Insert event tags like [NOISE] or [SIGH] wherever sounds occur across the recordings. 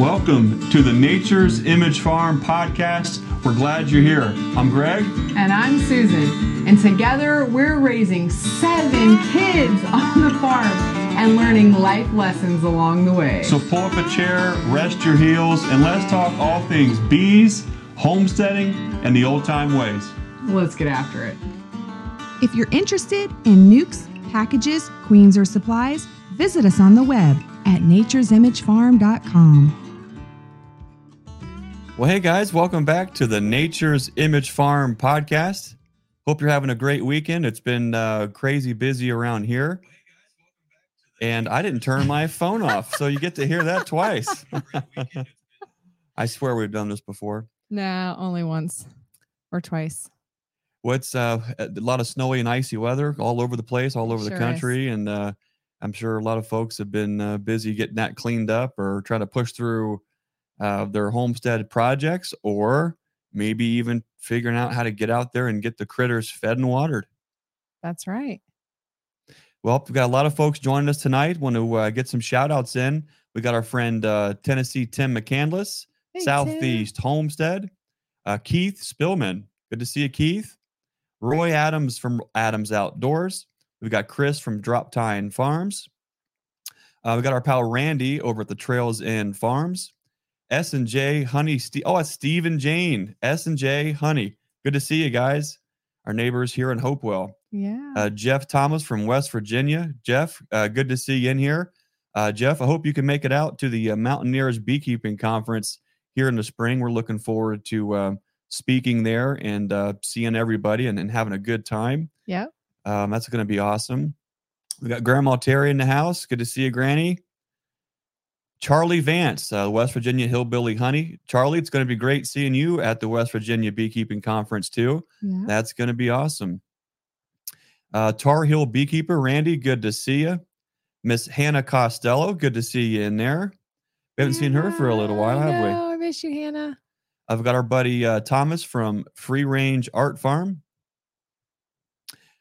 Welcome to the Nature's Image Farm podcast. We're glad you're here. I'm Greg. And I'm Susan. And together we're raising seven kids on the farm and learning life lessons along the way. So pull up a chair, rest your heels, and let's talk all things bees, homesteading, and the old time ways. Let's get after it. If you're interested in nucs, packages, queens, or supplies, visit us on the web at nature'simagefarm.com. Well, hey guys, welcome back to the Nature's Image Farm podcast. Hope you're having a great weekend. It's been uh, crazy busy around here. And I didn't turn my phone off, so you get to hear that twice. [LAUGHS] I swear we've done this before. No, only once or twice. What's uh, a lot of snowy and icy weather all over the place, all over Sure the is. country, and uh, I'm sure a lot of folks have been uh, busy getting that cleaned up or trying to push through uh, their homestead projects, or maybe even figuring out how to get out there and get the critters fed and watered. That's right. Well, we've got a lot of folks joining us tonight. Want to uh, get some shout outs in. We got our friend uh, Tennessee Tim McCandless, Hey, Tim. Southeast Homestead, uh, Keith Spillman. Good to see you, Keith. Roy Adams from Adams Outdoors. We've got Chris from Drop Tine Farms. Uh, we got our pal Randy over at the Trails Inn Farms. S and J Honey. Oh, it's Steve and Jane. S and J Honey. Good to see you guys. Our neighbors here in Hopewell Yeah. uh, Jeff Thomas from West Virginia. Jeff, uh, good to see you in here. Uh, Jeff, I hope you can make it out to the uh, Mountaineers Beekeeping Conference here in the spring. We're looking forward to uh, speaking there and uh, seeing everybody and, and having a good time. Yeah. Um, that's going to be awesome. We got Grandma Terry in the house. Good to see you, Granny. Charlie Vance, uh, West Virginia Hillbilly Honey. Charlie, it's going to be great seeing you at the West Virginia Beekeeping Conference too. Yeah. That's going to be awesome. Uh, Tar Heel Beekeeper Randy, good to see you. Miss Hannah Costello, good to see you in there. We haven't seen her for a little while, have we? No, I miss you, Hannah. I've got our buddy uh, Thomas from Free Range Art Farm.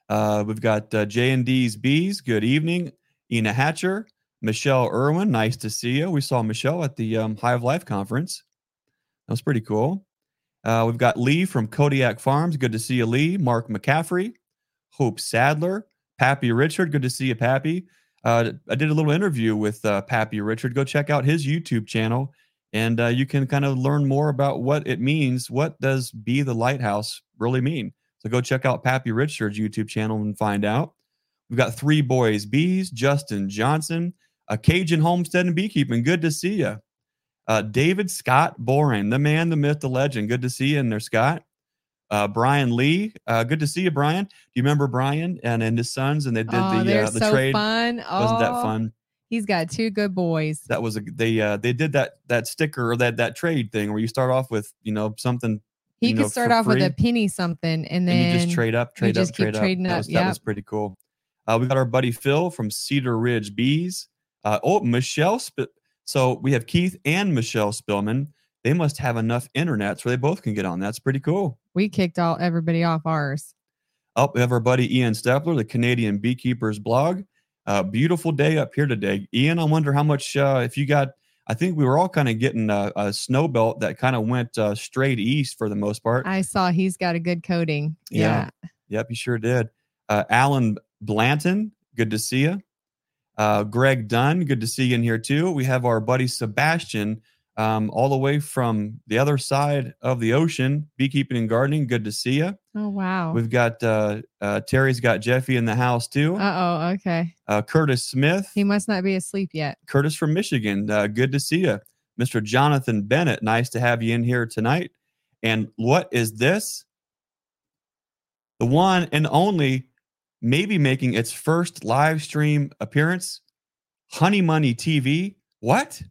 Uh, we've got uh, J and D's Bees. Good evening, Ina Hatcher, Michelle Irwin. Nice to see you. We saw Michelle at the um, Hive Life conference. That was pretty cool. Uh, we've got Lee from Kodiak Farms. Good to see you, Lee. Mark McCaffrey, Hope Sadler, Pappy Richard. Good to see you, Pappy. Uh, I did a little interview with uh, Pappy Richard. Go check out his YouTube channel, and uh, you can kind of learn more about what it means. What does "Be the Lighthouse" really mean? So go check out Pappy Richard's YouTube channel and find out. We've got three boys, bees, Justin Johnson, a Cajun homestead and beekeeping. Good to see you. Uh, David Scott Boring, the man, the myth, the legend. Good to see you in there, Scott. Uh, Brian Lee, uh, good to see you, Brian. Do you remember Brian and, and his sons? And they did oh, the uh, the so trade. fun. Oh, Wasn't that fun? He's got two good boys. That was a they uh they did that that sticker or that that trade thing where you start off with you know something He could know, start off with a penny something, and then and you just trade up, trade up, trade up. trading That up, was, that was pretty cool. Uh, we got our buddy Phil from Cedar Ridge Bees. Uh, oh, Michelle. Sp- so we have Keith and Michelle Spillman. They must have enough internet so they both can get on. That's pretty cool. we kicked all everybody off ours. Oh, we have our buddy Ian Steppler, the Canadian Beekeepers blog. Uh, beautiful day up here today. Ian, I wonder how much, uh, if you got, I think we were all kind of getting a, a snow belt that kind of went uh, straight east for the most part. I saw he's got a good coating. Yeah. Yeah. Yep, you sure did. Uh, Alan Blanton, good to see you. Uh, Greg Dunn, good to see you in here too. We have our buddy Sebastian, um, all the way from the other side of the ocean, beekeeping and gardening. Good to see you. Oh wow. We've got uh, uh, Terry's got Jeffy in the house too. Uh oh. Okay. Uh, Curtis Smith, He must not be asleep yet. Curtis from Michigan. Uh, good to see you. Mr. Jonathan Bennett, nice to have you in here tonight. And what is this? The one and only, maybe making its first live stream appearance, Honey Money TV. What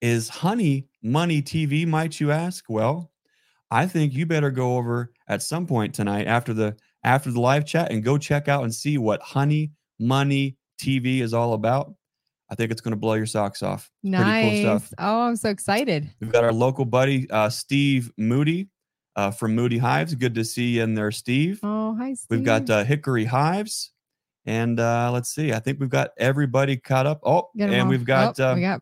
is Honey Money TV, might you ask? Well, I think you better go over at some point tonight after the after the live chat and go check out and see what Honey Money TV is all about. I think it's going to blow your socks off. It's Pretty Nice. cool stuff. Oh, I'm so excited. We've got our local buddy uh, Steve Moody uh, from Moody Hives. Good to see you in there, Steve. Oh, hi. Steve. We've got uh, Hickory Hives, and uh, let's see. I think we've got everybody caught up. Oh, and all- we've got oh, uh, we got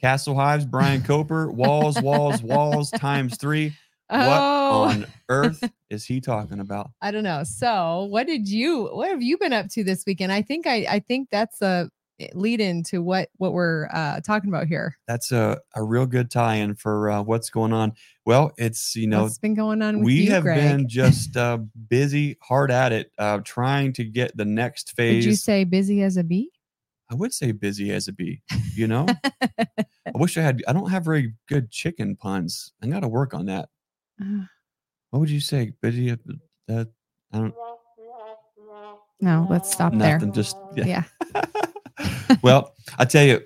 Castle Hives, Brian Coper, [LAUGHS] walls, walls, walls times three. What Oh, on earth [LAUGHS] is he talking about? I don't know. So, what did you? What have you been up to this weekend? I think I I think that's a lead into what what we're uh talking about here. That's a, a real good tie-in for uh, what's going on. Well, it's you know What's been going on we you, have Greg? been [LAUGHS] just uh, busy, hard at it, uh, trying to get the next Did phase. you say busy as a bee? I would say busy as a bee. You [LAUGHS] know, I wish I had. I don't have very good chicken puns. I got to work on that. Uh, What would you say? Busy? Uh, I don't. no, let's stop there. Nothing. Just yeah. Yeah. [LAUGHS] well, I tell you,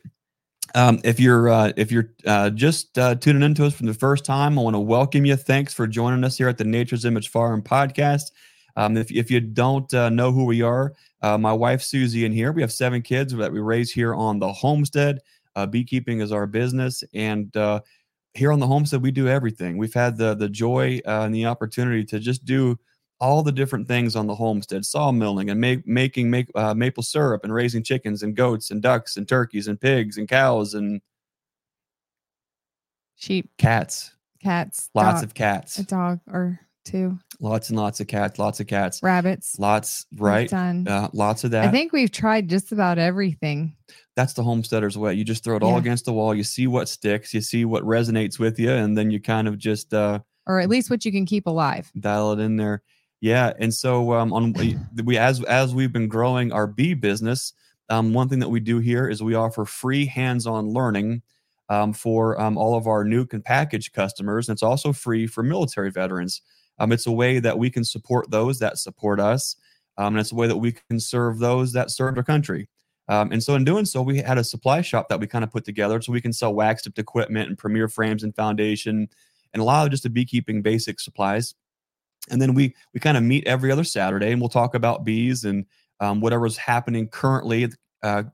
um, if you're uh, if you're uh, just uh, tuning into us from the first time, I want to welcome you. Thanks for joining us here at the Nature's Image Farm podcast. Um, if if you don't uh, know who we are, uh, my wife Susie and here we have seven kids that we raise here on the homestead. Uh, beekeeping is our business, and here on the homestead we do everything. We've had the the joy and the opportunity to just do all the different things on the homestead sawmilling and make, making make, uh, maple syrup and raising chickens and goats and ducks and turkeys and pigs and cows and Sheep, cats cats, lots dog- of cats a dog or two, lots and lots of cats lots of cats rabbits. lots right Done. uh, lots of that I think we've tried just about everything. that's the homesteader's way you just throw it all Yeah. against the wall you see what sticks you see what resonates with you and then you kind of just uh, Or at least what you can keep alive. dial it in there. Yeah, and so um, on [CLEARS THROAT] we, as as we've been growing our bee business, um, one thing that we do here is we offer free hands-on learning um, for um, all of our nuc and package customers, and it's also free for military veterans. Um, it's a way that we can support those that support us, um, and it's a way that we can serve those that serve our country. Um, and so, in doing so, we had a supply shop that we kind of put together so we can sell wax dipped equipment and premier frames and foundation and a lot of just the beekeeping basic supplies. And then we we kind of meet every other Saturday, and we'll talk about bees and um, whatever's happening currently uh,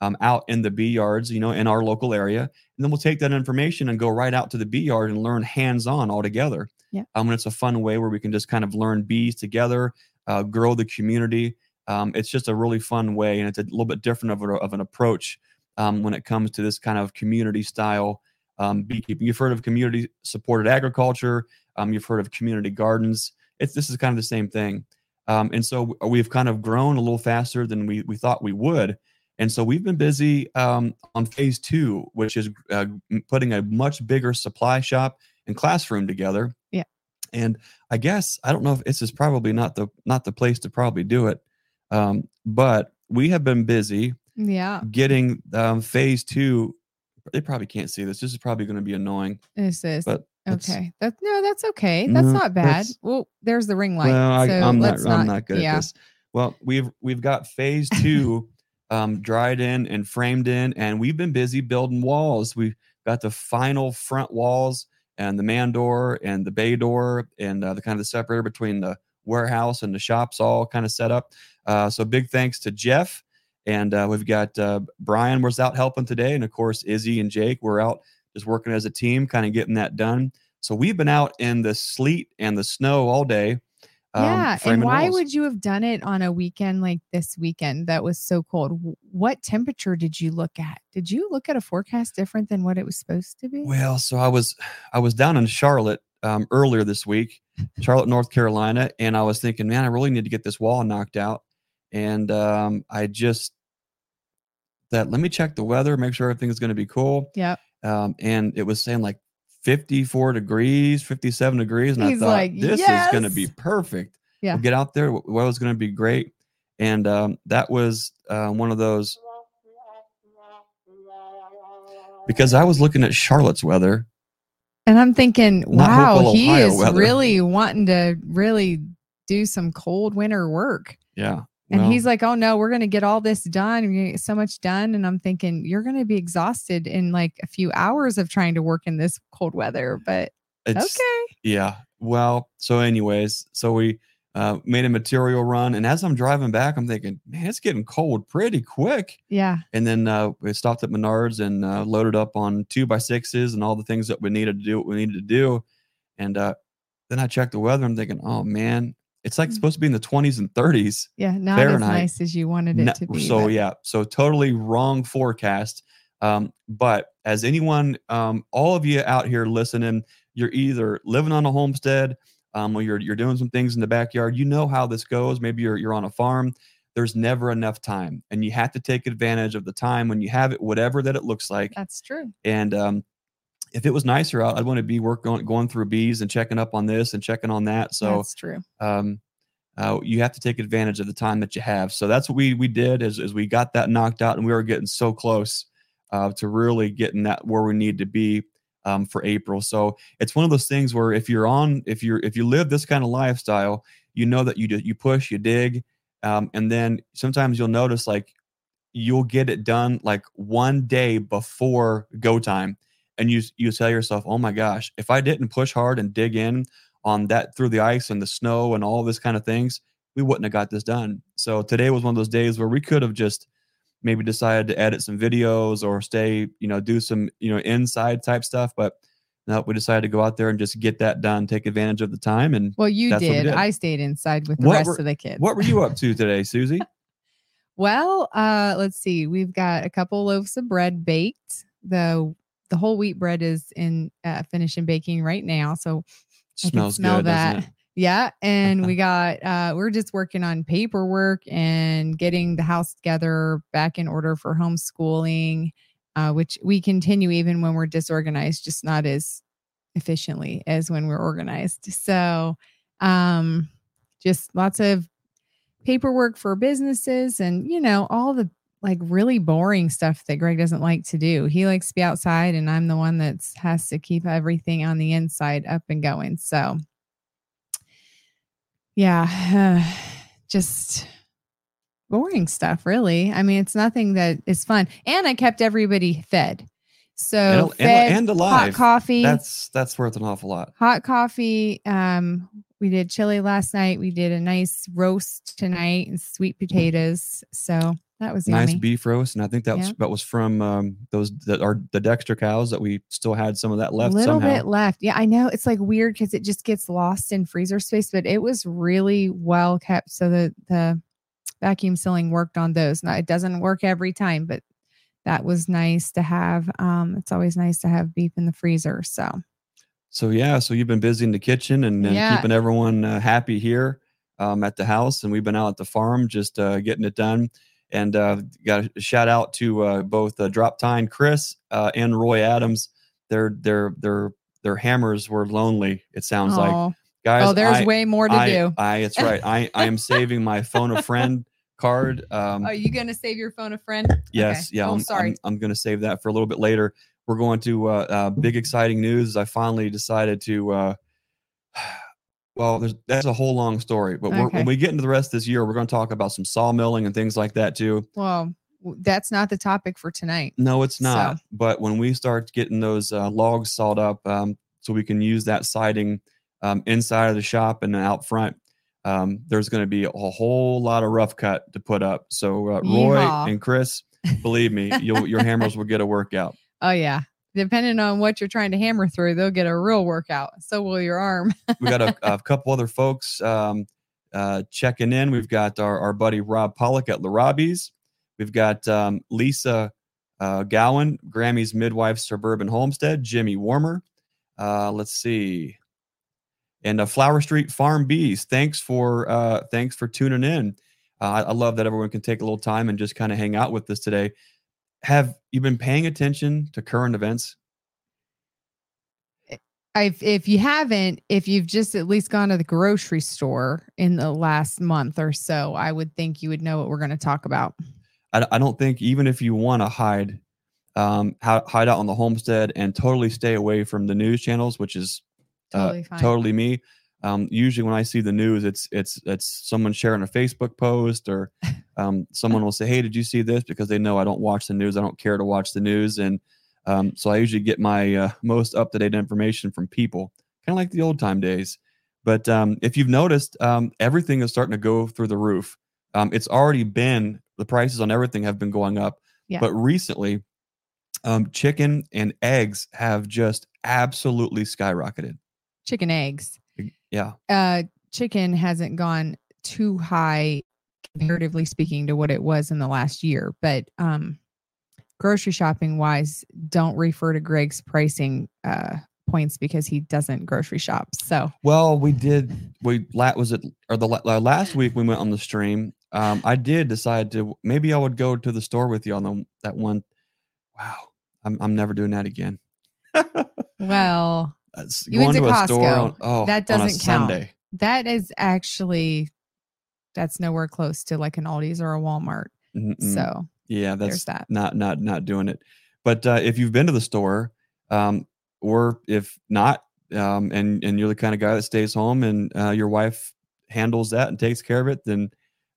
um, out in the bee yards, you know, in our local area. And then we'll take that information and go right out to the bee yard and learn hands on all together. Yeah. Um, and it's a fun way where we can just kind of learn bees together, uh, grow the community. Um, it's just a really fun way, and it's a little bit different of, a, of an approach um, when it comes to this kind of community style um, beekeeping. You've heard of community supported agriculture. Um, you've heard of community gardens. It's this is kind of the same thing. Um, and so we've kind of grown a little faster than we we thought we would. And so we've been busy um, on phase two, which is uh, putting a much bigger supply shop and classroom together. Yeah. And I guess I don't know if this is probably not the not the place to probably do it, um, but we have been busy Yeah. getting um, phase two. They probably can't see this. This is probably going to be annoying. This is But that's- okay. That no, that's okay. That's No, not bad. that's- Well, there's the ring light. Well, I, so I'm not. let's I'm not good yeah. at this. Well, we've we've got phase two [LAUGHS] um, dried in and framed in, and we've been busy building walls. We've got the final front walls and the man door and the bay door and uh, the kind of the separator between the warehouse and the shops all kind of set up. Uh, so big thanks to Jeff. And uh, we've got uh, Brian was out helping today, and of course Izzy and Jake were out just working as a team, kind of getting that done. So we've been out in the sleet and the snow all day. um, yeah. And why walls. would you have done it on a weekend like this weekend that was so cold? What temperature did you look at? Did you look at a forecast different than what it was supposed to be? Well, so I was I was down in Charlotte um, earlier this week, Charlotte, North Carolina, and I was thinking, man, I really need to get this wall knocked out. And um, I just that let me check the weather, make sure everything is going to be cool. Yep. Um, and it was saying like 54 degrees, 57 degrees, and He's I thought like, this is going to be perfect. Yeah. We'll get out there, w- weather's going to be great. And um, that was uh, one of those because I was looking at Charlotte's weather And I'm thinking, Not wow, local he Ohio is weather. really wanting to really do some cold winter work. Yeah. And well, he's like, oh no, we're going to get all this done. We're gonna get so much done. And I'm thinking, you're going to be exhausted in like a few hours of trying to work in this cold weather. But it's, okay. Yeah. Well, so anyways, so we uh, made a material run, and as I'm driving back, I'm thinking, man, it's getting cold pretty quick. Yeah. And then uh, we stopped at Menards and uh, loaded up on two by sixes and all the things that we needed to do. What we needed to do, and uh, then I checked the weather. I'm thinking, oh man, it's like Mm. supposed to be in the 20s and 30s. Yeah. Not Fahrenheit. as nice as you wanted it No- to be. so but- yeah, so totally wrong forecast. Um, but as anyone, um, all of you out here listening, you're either living on a homestead um, or you're you're doing some things in the backyard. You know how this goes. Maybe you're you're on a farm. There's never enough time, and you have to take advantage of the time when you have it, whatever that it looks like. That's true. And um, if it was nicer out, I'd want to be work going, going through bees and checking up on this and checking on that. So That's true. um, uh, you have to take advantage of the time that you have. So that's what we we did as, as we got that knocked out, and we were getting so close uh, to really getting that where we need to be um, for April. So it's one of those things where if you're on, if you're if you live this kind of lifestyle, you know that you do, you push, you dig, um, and then sometimes you'll notice like you'll get it done like one day before go time and you you tell yourself oh my gosh if i didn't push hard and dig in on that through the ice and the snow and all this kind of things we wouldn't have got this done so today was one of those days where we could have just maybe decided to edit some videos or stay you know do some you know inside type stuff but no we decided to go out there and just get that done take advantage of the time and Well, you did. did. I stayed inside with the What rest were- of the kids. what were you up to today susie [LAUGHS] Well, uh, let's see. We've got a couple loaves of bread baked. The the whole wheat bread is in uh, finishing baking right now, so I can smells smell good that. Yeah, and we [LAUGHS] got uh we're just working on paperwork and getting the house together back in order for homeschooling, uh, which we continue even when we're disorganized, just not as efficiently as when we're organized. So, um, just lots of paperwork for businesses and you know all the like really boring stuff that Greg doesn't like to do. He likes to be outside, and I'm the one that has to keep everything on the inside up and going. So, yeah, [SIGHS] just boring stuff, really. I mean, it's nothing that is fun. And I kept everybody fed. So, and, fed, and hot coffee, that's that's worth an awful lot hot coffee. Um, we did chili last night. We did a nice roast tonight and sweet potatoes. So that was nice yummy. beef roast, and I think that was Yeah. that was from um, those that are the Dexter cows that we still had some of that left. a little somehow. bit left. Yeah, I know it's like weird because it just gets lost in freezer space, but it was really well kept. So the the vacuum sealing worked on those. Now it doesn't work every time, but that was nice to have. Um, it's always nice to have beef in the freezer. So So yeah, so you've been busy in the kitchen and, and Yeah. keeping everyone uh, happy here um, at the house, and we've been out at the farm just uh, getting it done. And uh, got a shout out to uh, both uh, Drop Tine Chris uh, and Roy Adams. Their their their their hammers were lonely. It sounds like oh, guys. oh, there's I, way more to I, do. I it's right. I I am saving my phone a friend card. Um, Are you gonna save your phone a friend? Yes, Okay. yeah. Oh, I'm, sorry. I'm, I'm going to save that for a little bit later. We're going to uh, uh, big exciting news. I finally decided to. Uh, well, there's that's a whole long story, but we're, Okay. when we get into the rest of this year, we're going to talk about some sawmilling and things like that too. Well, that's not the topic for tonight. No, it's not. So- But when we start getting those uh, logs sawed up, um, so we can use that siding um, inside of the shop and out front, um, there's going to be a whole lot of rough cut to put up. So uh, Roy and Chris, believe me, you'll, your hammers will get a workout. [LAUGHS] Oh yeah. Depending on what you're trying to hammer through, they'll get a real workout. So will your arm. we got a, [LAUGHS] a couple other folks um, uh, checking in. We've got our, our buddy Rob Pollock at Larabie's. We've got um, Lisa uh, Gowan, Grammy's Midwife Suburban Homestead, Jimmy Warmer. Uh, let's see. And uh, Flower Street Farm Bees. Thanks for uh, thanks for tuning in. Uh, I love that everyone can take a little time and just kind of hang out with us today. Have you been paying attention to current events? if if you haven't, if you've just at least gone to the grocery store in the last month or so, I would think you would know what we're going to talk about. I, I don't think even if you want to hide, um, hide out on the homestead and totally stay away from the news channels, which is uh, Totally fine. totally me. Um, usually when I see the news, it's it's it's someone sharing a Facebook post or [LAUGHS] um, someone will say, "Hey, did you see this?" Because they know I don't watch the news. I don't care to watch the news, and um, so I usually get my uh, most up to date information from people, kind of like the old time days. But um, if you've noticed, um, everything is starting to go through the roof. Um, it's already been the prices on everything have been going up, Yeah. but recently, um, chicken and eggs have just absolutely skyrocketed. Chicken eggs. Yeah, Uh, chicken hasn't gone too high comparatively speaking to what it was in the last year, but um, grocery shopping wise, don't refer to Greg's pricing uh, points because he doesn't grocery shop. So Well, we did. We lat was it or the uh, last week we went on the stream. Um, I did decide to maybe I would go to the store with you on the, that one. Wow, I'm I'm never doing that again. [LAUGHS] well, That's You went going to a store Costco. on, oh, That on a doesn't count. Sunday. that is actually that's nowhere close to like an Aldi's or a Walmart. Mm-mm. So yeah, that's that. not not not doing it. But uh, if you've been to the store, um, or if not, um, and and you're the kind of guy that stays home and uh, your wife handles that and takes care of it, then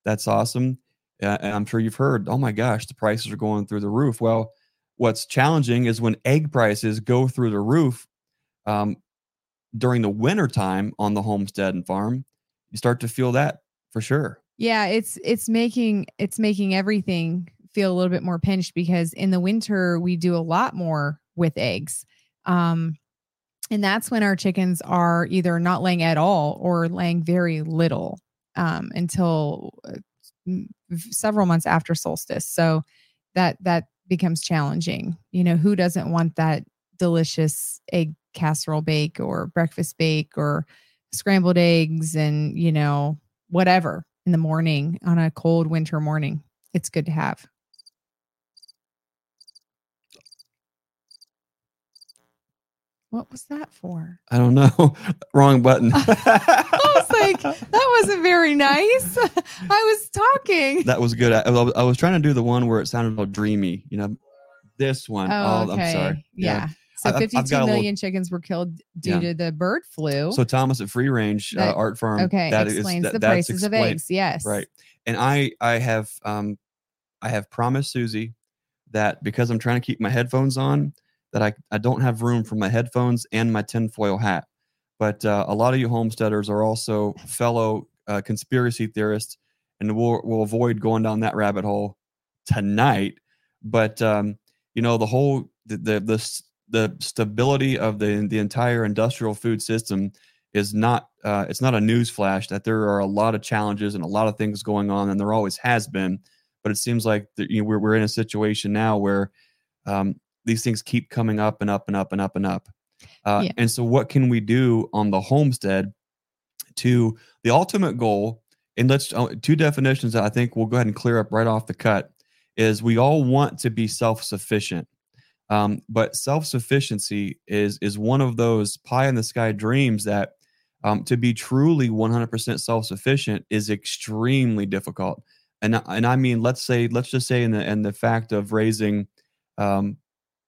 that's awesome. Uh, and I'm sure you've heard, oh my gosh, the prices are going through the roof. Well, what's challenging is when egg prices go through the roof um, during the winter time on the homestead and farm, you start to feel that for sure. Yeah, it's it's making it's making everything feel a little bit more pinched because in the winter we do a lot more with eggs. Um and that's when our chickens are either not laying at all or laying very little um until uh, several months after solstice. So that that becomes challenging. You know, who doesn't want that delicious egg casserole bake or breakfast bake or scrambled eggs and, you know, whatever in the morning on a cold winter morning. It's good to have. What was that for? I don't know. [LAUGHS] Wrong button. [LAUGHS] I was like, that wasn't very nice. [LAUGHS] I was talking. that was good. I, I was- trying to do the one where it sounded all dreamy. You know, this one. Oh, Oh, okay. I'm sorry. Yeah. So I- I've- I've 52 got a million little- chickens were killed due Yeah. to the bird flu. So Thomas at Free Range uh, Art Farm. okay, that is- explains that- the prices of eggs. Yes. Right. And I I have um I have promised Susie that because I'm trying to keep my headphones on, that I, I don't have room for my headphones and my tinfoil hat. But uh, a lot of you homesteaders are also [LAUGHS] fellow uh, conspiracy theorists, and we'll we'll avoid going down that rabbit hole tonight. But um, you know the whole the the the, the stability of the the entire industrial food system is not uh, it's not a news flash that there are a lot of challenges and a lot of things going on, and there always has been. But it seems like that, you know, we're we're in a situation now where um, these things keep coming up and up and up and up and up. Uh, Yeah. And so, what can we do on the homestead to the ultimate goal? And let's uh, two definitions that I think we'll go ahead and clear up right off the cut is we all want to be self sufficient. Um, but self sufficiency is is one of those pie in the sky dreams that um, to be truly 100% self sufficient is extremely difficult. And and I mean, let's say let's just say in the in the fact of raising, um,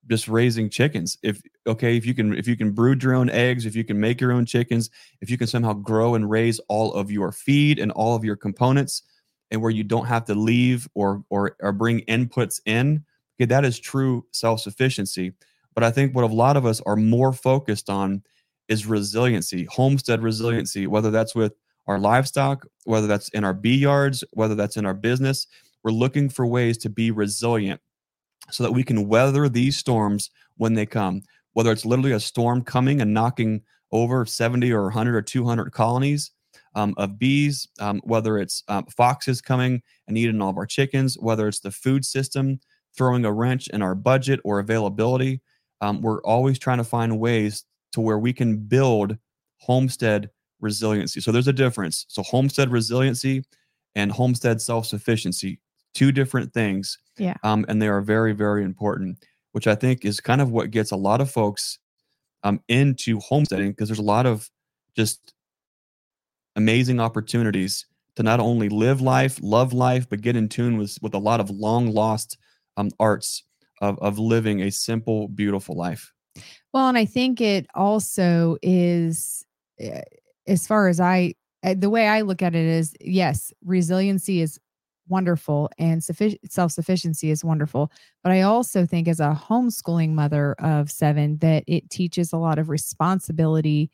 just raising chickens. If okay, if you can if you can brood your own eggs, if you can make your own chickens, if you can somehow grow and raise all of your feed and all of your components, and where you don't have to leave or or or bring inputs in, okay, that is true self sufficiency. But I think what a lot of us are more focused on is resiliency, homestead resiliency, whether that's with our livestock, whether that's in our bee yards, whether that's in our business. We're looking for ways to be resilient so that we can weather these storms when they come, whether it's literally a storm coming and knocking over 70 or 100 or 200 colonies um, of bees, um, whether it's um, foxes coming and eating all of our chickens, whether it's the food system throwing a wrench in our budget or availability. Um, we're always trying to find ways to where we can build homestead resiliency. So there's a difference. So homestead resiliency and homestead self-sufficiency, two different things. Yeah. Um, and they are very, very important, which I think is kind of what gets a lot of folks um, into homesteading because there's a lot of just amazing opportunities to not only live life, love life, but get in tune with with a lot of long lost um, arts of of living a simple, beautiful life. Well, and I think it also is, eh, as far as I, eh, the way I look at it is, yes, resiliency is wonderful and self sufficiency is wonderful. But I also think, as a homeschooling mother of seven, that it teaches a lot of responsibility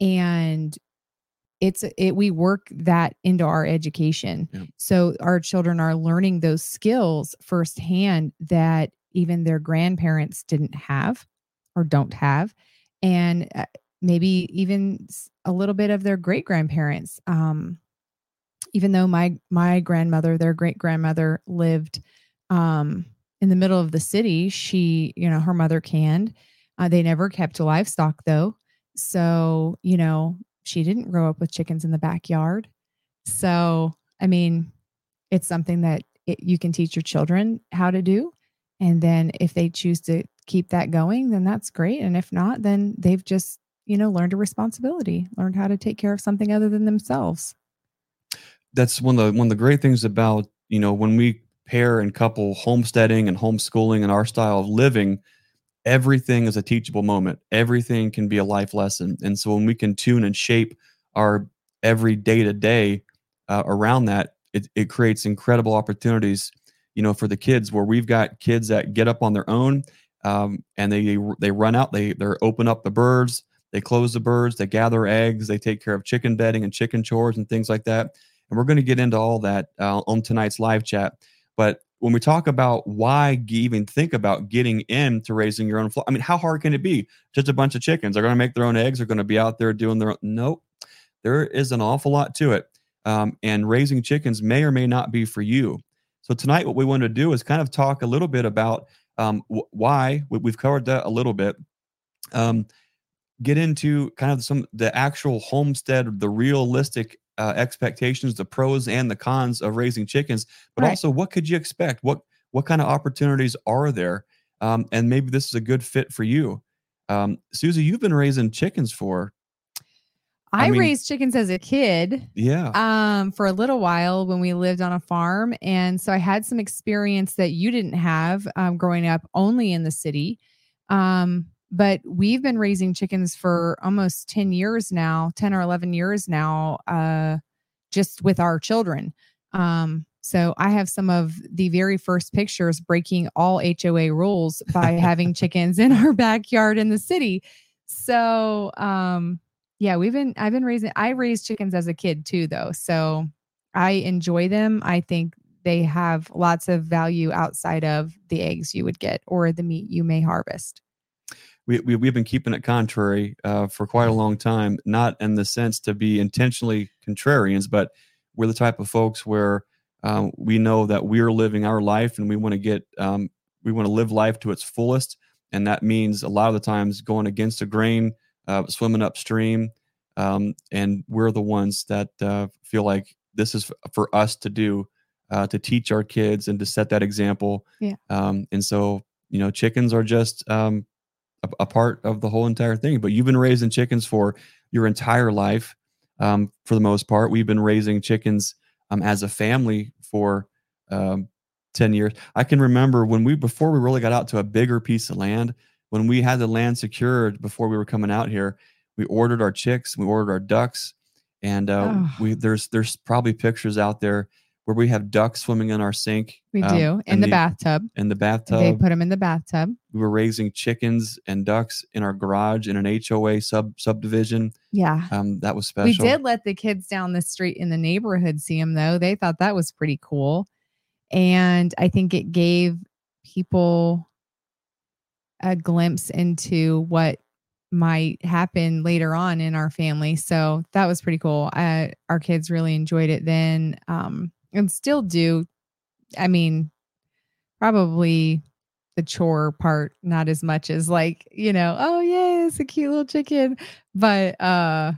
and it's it we work that into our education Yeah. so our children are learning those skills firsthand that even their grandparents didn't have or don't have and uh, maybe even a little bit of their great grandparents um even though my my grandmother their great grandmother lived um in the middle of the city. She, you know, her mother canned. Uh, they never kept livestock though. So, you know, she didn't grow up with chickens in the backyard. So, I mean, it's something that it, you can teach your children how to do. And then if they choose to keep that going, then that's great. And if not, then they've just, you know, learned a responsibility, learned how to take care of something other than themselves. That's one of the one of the great things about, you know, when we pair and couple homesteading and homeschooling and our style of living, everything is a teachable moment. Everything can be a life lesson. And so when we can tune and shape our every day to day around that, it, it creates incredible opportunities, you know, for the kids where we've got kids that get up on their own um, and they they run out, they they open up the birds, they close the birds, they gather eggs, they take care of chicken bedding and chicken chores and things like that. And we're going to get into all that uh, on tonight's live chat. But when we talk about why even think about getting into raising your own flock, I mean, how hard can it be? Just a bunch of chickens. They're going to make their own eggs. They're going to be out there doing their own. Nope. There is an awful lot to it. Um, and raising chickens may or may not be for you. So tonight, what we want to do is kind of talk a little bit about um, wh- why we, have covered that a little bit. Um, get into kind of some the actual homestead, the realistic uh, expectations, the pros and the cons of raising chickens, but right. also what could you expect? What what kind of opportunities are there? Um, and maybe this is a good fit for you. Um, Susie, you've been raising chickens for. I, I mean, raised chickens as a kid. Yeah. Um, for a little while when we lived on a farm, and so I had some experience that you didn't have um, growing up only in the city. Um, but we've been raising chickens for almost 10 years now 10 or 11 years now uh, just with our children. Um, so i have some of the very first pictures breaking all hoa rules by [LAUGHS] having chickens in our backyard in the city. So um, yeah we've been i've been raising i raised chickens as a kid too though. So i enjoy them. I think they have lots of value outside of the eggs you would get or the meat you may harvest we, we we've been keeping it contrary uh, for quite a long time. Not in the sense to be intentionally contrarians, but we're the type of folks where um, we know that we're living our life and we want to get um, we want to live life to its fullest, and that means a lot of the times going against the grain, uh, swimming upstream, um, and we're the ones that uh, feel like this is for us to do. Uh, to teach our kids and to set that example. Yeah. Um, and so, you know, chickens are just um, a, a, part of the whole entire thing. But you've been raising chickens for your entire life, um, for the most part. We've been raising chickens um, as a family for um, 10 years. I can remember when we, before we really got out to a bigger piece of land, when we had the land secured before we were coming out here, we ordered our chicks, we ordered our ducks, and uh, oh. we there's there's probably pictures out there where we have ducks swimming in our sink. We um, do in the, the, bathtub. In the bathtub. They put them in the bathtub. We were raising chickens and ducks in our garage in an HOA sub subdivision. Yeah. Um, that was special. We did let the kids down the street in the neighborhood see them though. They thought that was pretty cool. And I think it gave people a glimpse into what might happen later on in our family. So that was pretty cool. Uh, our kids really enjoyed it then. Um, and still do. I mean, probably the chore part not as much as like, you know, oh yeah, it's a cute little chicken. But uh,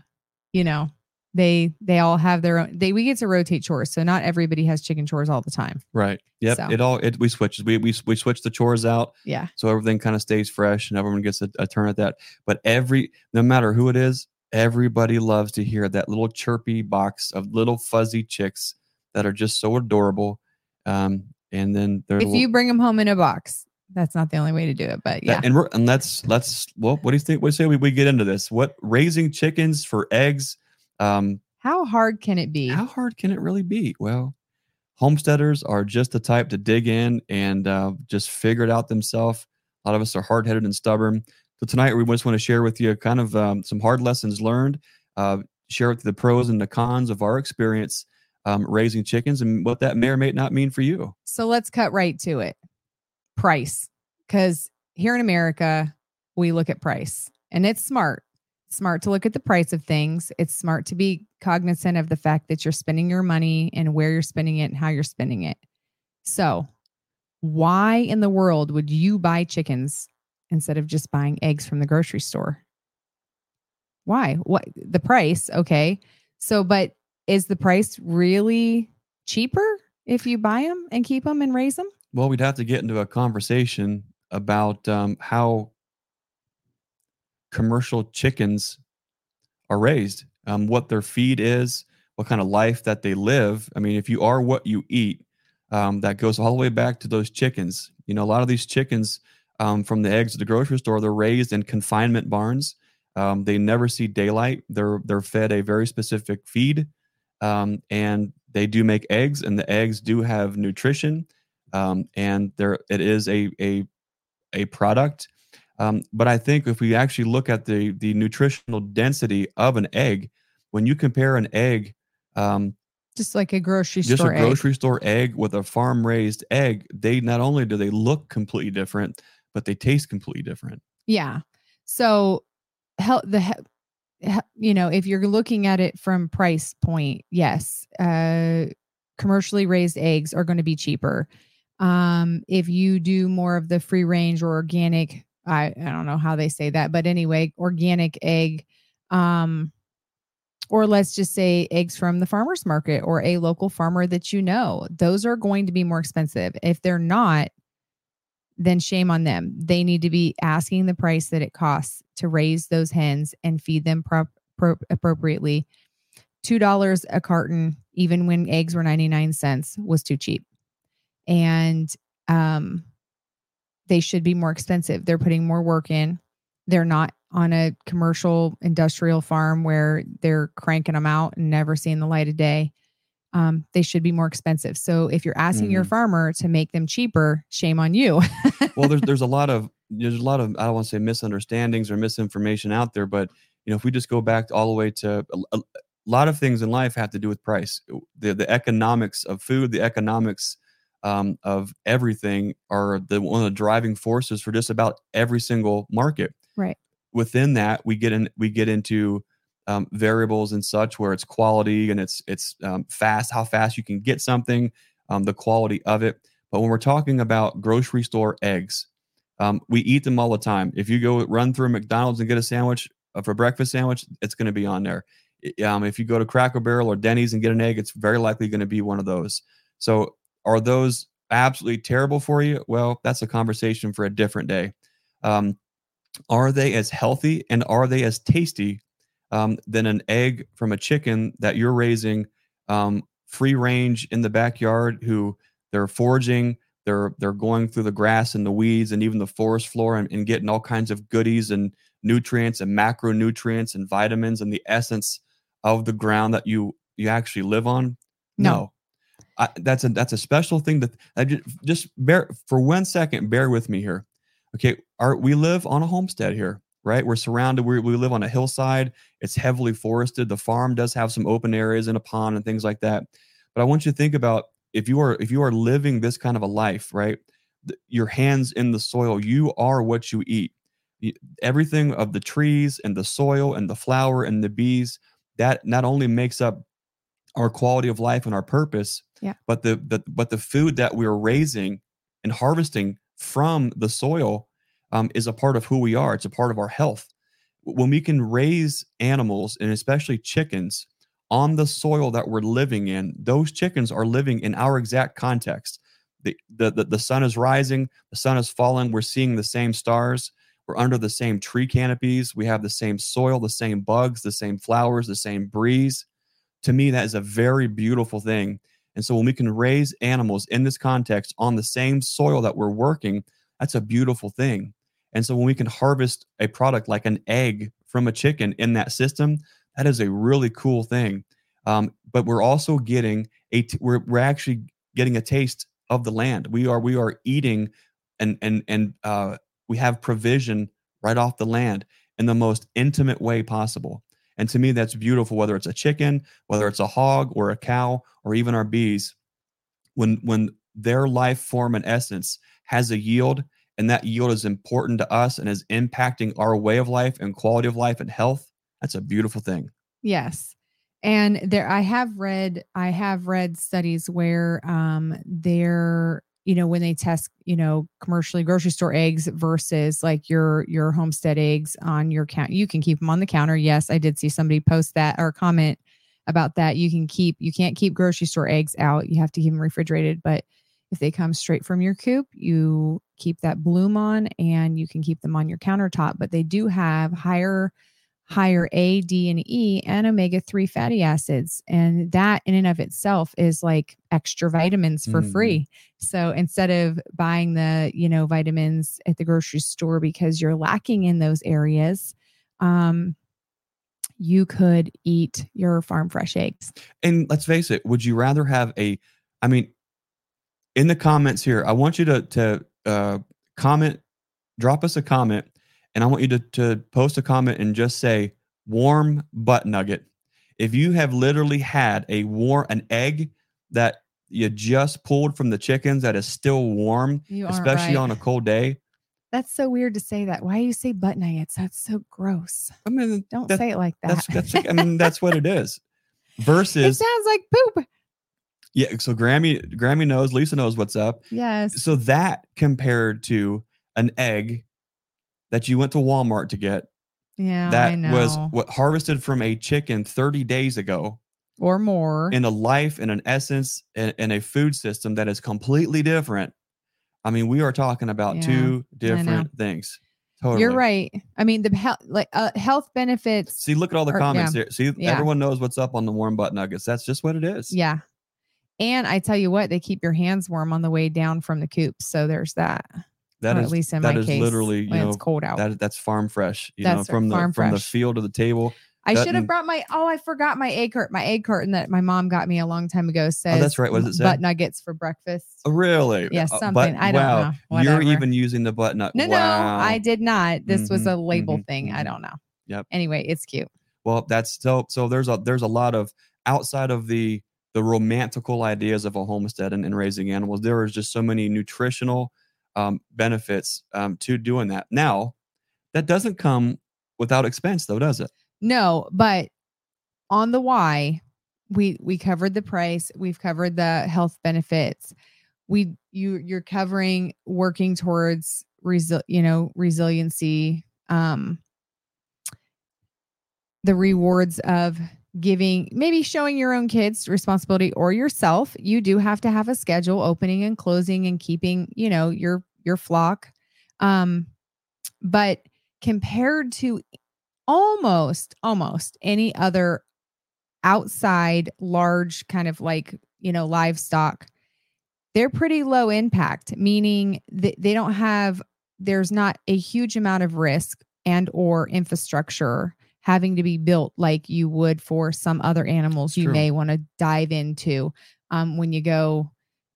you know, they they all have their own they we get to rotate chores. So not everybody has chicken chores all the time. Right. Yep. So. It all it we switch we we we switch the chores out. Yeah. So everything kind of stays fresh and everyone gets a, a turn at that. But every no matter who it is, everybody loves to hear that little chirpy box of little fuzzy chicks that are just so adorable. Um, and then if you bring them home in a box, that's not the only way to do it. But yeah, and we're and let's let's well, what do you think? What do you say we, we get into this? What raising chickens for eggs? Um, how hard can it be? How hard can it really be? Well, homesteaders are just the type to dig in and uh, just figure it out themselves. A lot of us are hard headed and stubborn. So tonight we just want to share with you kind of um, some hard lessons learned, uh, share with you the pros and the cons of our experience um, raising chickens and what that may or may not mean for you. So let's cut right to it. Price. Because here in America, we look at price and it's smart. smart to look at the price of things. It's smart to be cognizant of the fact that you're spending your money and where you're spending it and how you're spending it. So, why in the world would you buy chickens instead of just buying eggs from the grocery store? Why? What the price? Okay. So, but is the price really cheaper if you buy them and keep them and raise them? Well, we'd have to get into a conversation about um, how commercial chickens are raised, um, what their feed is, what kind of life that they live. I mean, if you are what you eat, um, that goes all the way back to those chickens. You know, a lot of these chickens um, from the eggs at the grocery store, they're raised in confinement barns. Um, they never see daylight. They're they're fed a very specific feed, um, and they do make eggs, and the eggs do have nutrition, um, and there it is a a a product. Um, but I think if we actually look at the the nutritional density of an egg, when you compare an egg, um, Just like a grocery just store a egg. grocery store egg with a farm raised egg, they not only do they look completely different, but they taste completely different. Yeah. So, hel- the he- he- you know, if you're looking at it from price point, yes, uh, commercially raised eggs are going to be cheaper. Um, if you do more of the free range or organic, I I don't know how they say that, but anyway, organic egg, um, or let's just say eggs from the farmers market or a local farmer that you know, those are going to be more expensive. If they're not, then shame on them. They need to be asking the price that it costs to raise those hens and feed them prop, pro- appropriately. Two dollars a carton, even when eggs were ninety nine cents, was too cheap, and um, they should be more expensive. They're putting more work in. They're not on a commercial industrial farm where they're cranking them out and never seeing the light of day. Um, they should be more expensive. So if you're asking your Mhm. farmer to make them cheaper, shame on you. [LAUGHS] well there's there's a lot of there's a lot of I don't want to say misunderstandings or misinformation out there, but you know if we just go back all the way to a, a lot of things in life have to do with price. The the economics of food, the economics um, of everything are the one of the driving forces for just about every single market. Right. Within that, we get in we get into um, variables and such where it's quality and it's it's um, fast, how fast you can get something, um, the quality of it. But when we're talking about grocery store eggs, um, we eat them all the time. If you go run through McDonald's and get a sandwich uh, for breakfast sandwich, it's going to be on there. Um, if you go to Cracker Barrel or Denny's and get an egg, it's very likely going to be one of those. So, are those absolutely terrible for you? Well, that's a conversation for a different day. Um, are they as healthy and are they as tasty um, than an egg from a chicken that you're raising um, free range in the backyard? Who they're foraging, they're they're going through the grass and the weeds and even the forest floor and, and getting all kinds of goodies and nutrients and macronutrients and vitamins and the essence of the ground that you you actually live on. No. I, that's a that's a special thing that I just, just bear for one second. Bear with me here. Okay, our we live on a homestead here, right? We're surrounded. We we live on a hillside. It's heavily forested. The farm does have some open areas and a pond and things like that. But I want you to think about if you are if you are living this kind of a life, right? Your hands in the soil. You are what you eat. Everything of the trees and the soil and the flower and the bees that not only makes up our quality of life and our purpose, Yeah. but the, the but the food that we're raising and harvesting from the soil um, is a part of who we are. It's a part of our health. When we can raise animals and especially chickens on the soil that we're living in, those chickens are living in our exact context. The, the, the, the sun is rising, the sun is falling, we're seeing the same stars, we're under the same tree canopies, we have the same soil, the same bugs, the same flowers, the same breeze. To me, that is a very beautiful thing. And so when we can raise animals in this context on the same soil that we're working, that's a beautiful thing. And so when we can harvest a product like an egg from a chicken in that system, that is a really cool thing. Um, but we're also getting a t- we're we're actually getting a taste of the land. We are we are eating and and and uh, we have provision right off the land in the most intimate way possible. And to me, that's beautiful. Whether it's a chicken, whether it's a hog or a cow, or even our bees, when when their life form and essence has a yield, and that yield is important to us and is impacting our way of life and quality of life and health, that's a beautiful thing. Yes. And there I have read I have read studies where um there you know when they test you know commercially grocery store eggs versus like your your homestead eggs on your count you can keep them on the counter yes i did see somebody post that or comment about that you can keep you can't keep grocery store eggs out you have to keep them refrigerated but if they come straight from your coop you keep that bloom on and you can keep them on your countertop but they do have higher higher A, D, and E, and omega 3 fatty acids. And that in and of itself is like extra vitamins for Mhm. free. So instead of buying the, you know, vitamins at the grocery store because you're lacking in those areas, um, you could eat your farm fresh eggs. And let's face it, would you rather have a I mean, in the comments here, I want you to to uh comment, drop us a comment, and I want you to to post a comment and just say warm butt nugget. If you have literally had a warm an egg that you just pulled from the chickens that is still warm, especially right. on a cold day. That's so weird to say that. Why do you say butt nuggets? That's so gross. I mean, Don't say it like that. that's that's I mean that's what it is. [LAUGHS] Versus, it sounds like poop. Yeah, so Grammy Grammy knows, Lisa knows what's up. Yes. So that compared to an egg that you went to Walmart to get Yeah. That was what harvested from a chicken 30 days ago or more. in a life and an essence and, and a food system that is completely different. I mean, we are talking about Yeah, two different things. Totally. You're right. I mean, the health, like uh, health benefits. See, look at all the Or- comments here. See, yeah. everyone knows what's up on the warm butt nuggets. That's just what it is. Yeah. And I tell you what, they keep your hands warm on the way down from the coop. So there's that. That is at least in that my is case, literally, you when know, it's cold out. that that's farm fresh. You That's right, from the from the field to the table. I should have brought my. Oh, I forgot my egg cart. My egg carton that my mom got me a long time ago says. Oh, that's right. What does it say? Butt nuggets for breakfast. Oh, really? Yeah, Uh, something. I don't wow. know. You're even using the butt nut. No, wow. no, I did not. This was Mhm, a label mhm, thing. I mhm. don't know. Yep. Anyway, it's cute. Well, that's so. So there's a there's a lot of outside of the the romantical ideas of a homestead and, and raising animals. There is just so many nutritional um, benefits um, to doing that. Now, that doesn't come without expense, though, does it? No, but on the why, we we covered the price, we've covered the health benefits. We you you're covering working towards resi- you know, resiliency, um the rewards of giving maybe showing your own kids responsibility or yourself. You do have to have a schedule opening and closing and keeping, you know, your your flock. Um but compared to almost almost any other outside large kind of like you know livestock they're pretty low impact meaning that they don't have there's not a huge amount of risk and or infrastructure having to be built like you would for some other animals you True. may want to dive into um, when you go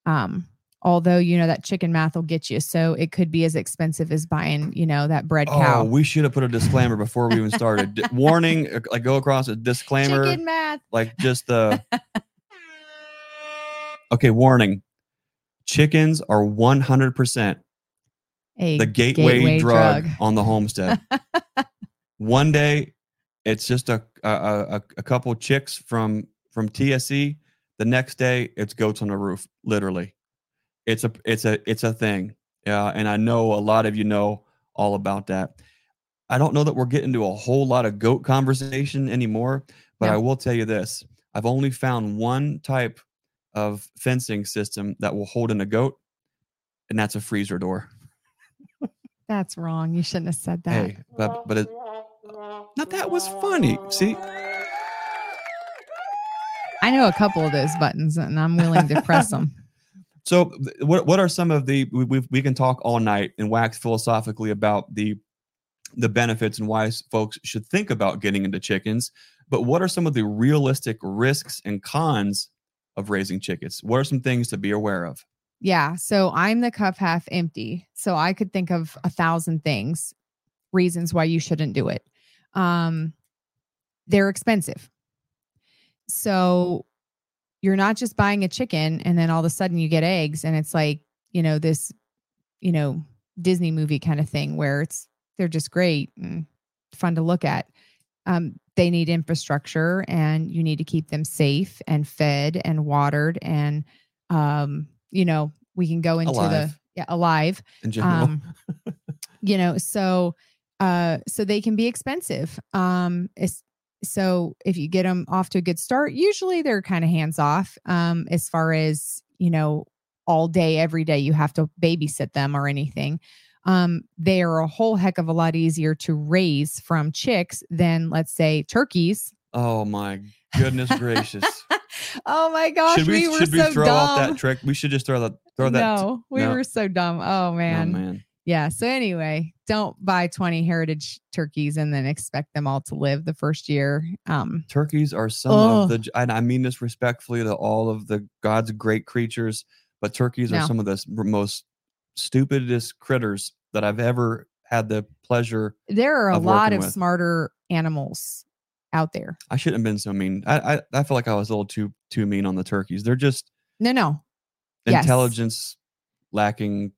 um, although you know that chicken math will get you so it could be as expensive as buying you know that cow Oh, we should have put a disclaimer before we even started. [LAUGHS] Warning, uh, like go across a disclaimer, chicken math like just the. [LAUGHS] okay, warning. Chickens are 100% a the gateway, gateway drug, drug. on the homestead. [LAUGHS] One day, it's just a a, a a couple chicks from from TSC. The next day, it's goats on the roof. Literally, it's a it's a it's a thing. Yeah, and I know a lot of you know all about that. I don't know that we're getting to a whole lot of goat conversation anymore, but No. I will tell you this: I've only found one type of fencing system that will hold in a goat, and that's a freezer door. That's wrong. You shouldn't have said that. Hey, but but it, now that was funny. See, I know a couple of those buttons and I'm willing to press [LAUGHS] them. so what what are some of the we we can talk all night and wax philosophically about the the benefits and why folks should think about getting into chickens. But what are some of the realistic risks and cons of raising chickens? What are some things to be aware of? Yeah. So I'm the cup half empty. So I could think of a thousand things, reasons why you shouldn't do it. Um, they're expensive. So you're not just buying a chicken and then all of a sudden you get eggs and it's like, you know, this, you know, Disney movie kind of thing where it's they're just great and fun to look at. Um, they need infrastructure and you need to keep them safe and fed and watered and um, you know, we can go into the Alive. yeah alive in general. um you know so uh so they can be expensive um so if you get them off to a good start usually they're kind of hands off um as far as you know all day every day you have to babysit them or anything um they are a whole heck of a lot easier to raise from chicks than let's say turkeys oh my goodness gracious! [LAUGHS] oh my gosh should we, we, were should we so throw dumb off that trick? We should just throw that throw that. no we no. were so dumb oh oh man man. Yeah. So anyway, don't buy 20 heritage turkeys and then expect them all to live the first year. Um, Turkeys are some of the, and I mean this respectfully to all of the God's great creatures, but turkeys are some of the most stupidest critters that I've ever had the pleasure. there are a Of lot of with. smarter animals out there. I shouldn't have been so mean. I, I I feel like I was a little too too mean on the turkeys. They're just No, no. Yes. intelligence lacking,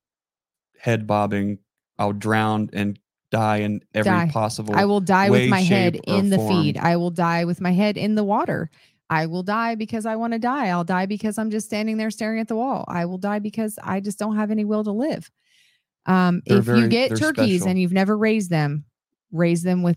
head bobbing. I'll drown and die in every Die. possible. I will die way, with my head in the form. feed. I will die with my head in the water. I will die because I want to die. I'll die because I'm just standing there staring at the wall. I will die because I just don't have any will to live. Um, if very- you get turkeys special. and you've never raised them, raise them with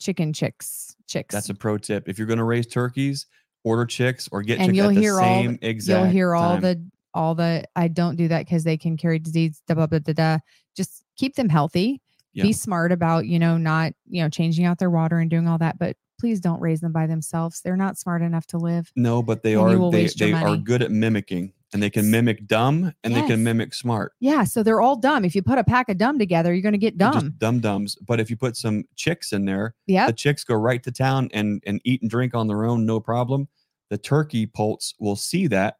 chicken chicks. Chicks. That's a pro tip. If you're going to raise turkeys, order chicks or get And you'll the hear all same exact. You'll hear all time. the all the I don't do that because they can carry disease. Da, da, da, da. Just keep them healthy. Yeah. Be smart about you know not you know changing out their water and doing all that. But please don't raise them by themselves. They're not smart enough to live. No, but they are they, they are good at mimicking and they can mimic dumb and they can mimic smart. Yeah, so they're all dumb. If you put a pack of dumb together, you're going to get dumb. Just dumb dumbs. But if you put some chicks in there, Yep. the chicks go right to town and and eat and drink on their own, no problem. The turkey poults will see that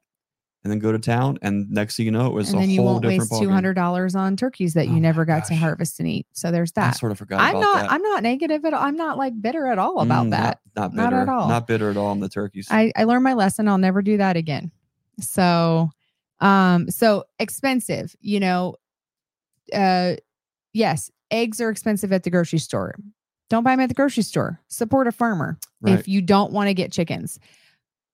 and then go to town. And next thing you know, it was and a then you whole won't different waste two hundred dollars on turkeys that Oh you my never got to harvest and eat. So there's that. I sort of forgot I'm about not. that. I'm not negative at all. I'm not like bitter at all about Mm, that. Not, not Not bitter. at all. Not bitter at all on the turkeys. I, I learned my lesson. I'll never do that again. So, um, so expensive, you know, uh, yes, eggs are expensive at the grocery store. Don't buy them at the grocery store. Support a farmer right. if you don't want to get chickens.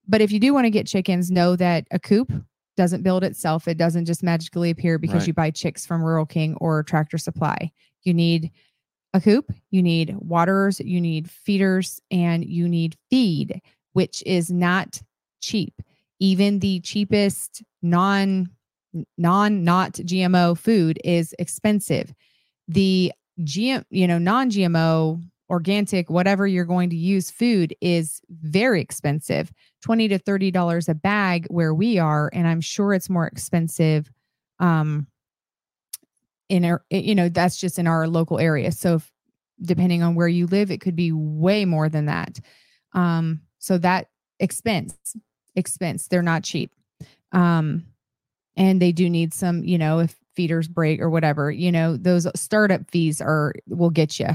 But if you do want to get chickens, know that a coop doesn't build itself. It doesn't just magically appear because Right. you buy chicks from Rural King or Tractor Supply. You need a coop, you need waterers, you need feeders, and you need feed, which is not cheap. Even the cheapest non non not GMO food is expensive. The GM, you know, non-GMO, organic, whatever you're going to use food is very expensive. 20 to 30 dollars a bag where we are and I'm sure it's more expensive um in our you know that's just in our local area. So if, depending on where you live it could be way more than that. Um so that expense expense they're not cheap. Um and they do need some, you know, if feeders break or whatever, you know, those startup fees are will get you.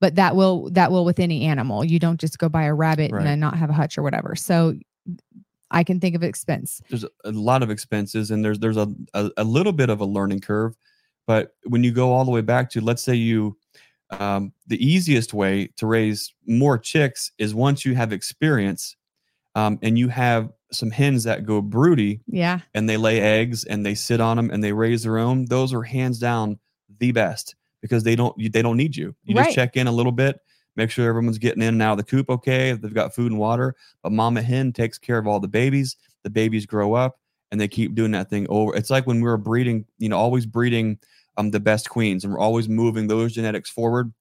But that will that will with any animal. You don't just go buy a rabbit Right. and then not have a hutch or whatever. So I can think of expense. there's a lot of expenses and there's there's a, a, a little bit of a learning curve but when you go all the way back to let's say you um, the easiest way to raise more chicks is once you have experience um, and you have some hens that go broody Yeah. and they lay eggs and they sit on them and they raise their own those are hands down the best because they don't you- they don't need you. You Right. just check in a little bit make sure everyone's getting in and out of the coop okay they've got food and water. But mama hen takes care of all the babies. The babies grow up and they keep doing that thing over. It's like when we were breeding you know always breeding um the best queens and we're always moving those genetics forward.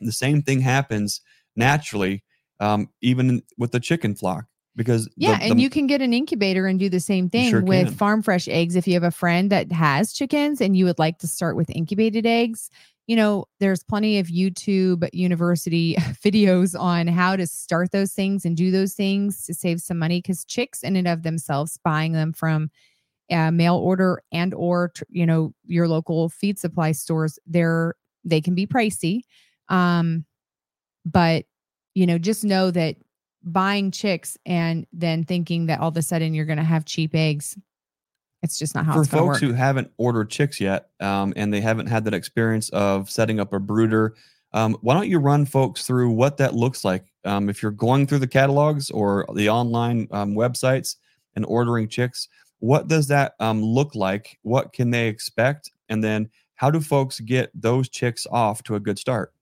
The same thing happens naturally um even with the chicken flock because the- Yeah, and the- you can get an incubator and do the same thing sure with can. farm fresh eggs. If you have a friend that has chickens and you would like to start with incubated eggs, you know, there's plenty of YouTube university [LAUGHS] videos on how to start those things and do those things to save some money because chicks in and of themselves buying them from uh, mail order and or you know your local feed supply stores they're they can be pricey um but you know just know that buying chicks and then thinking that all of a sudden you're going to have cheap eggs it's just not how for it's folks work who haven't ordered chicks yet um, and they haven't had that experience of setting up a brooder um, why don't you run folks through what that looks like um, if you're going through the catalogs or the online um, websites and ordering chicks what does that um, look like? What can they expect? And then how do folks get those chicks off to a good start?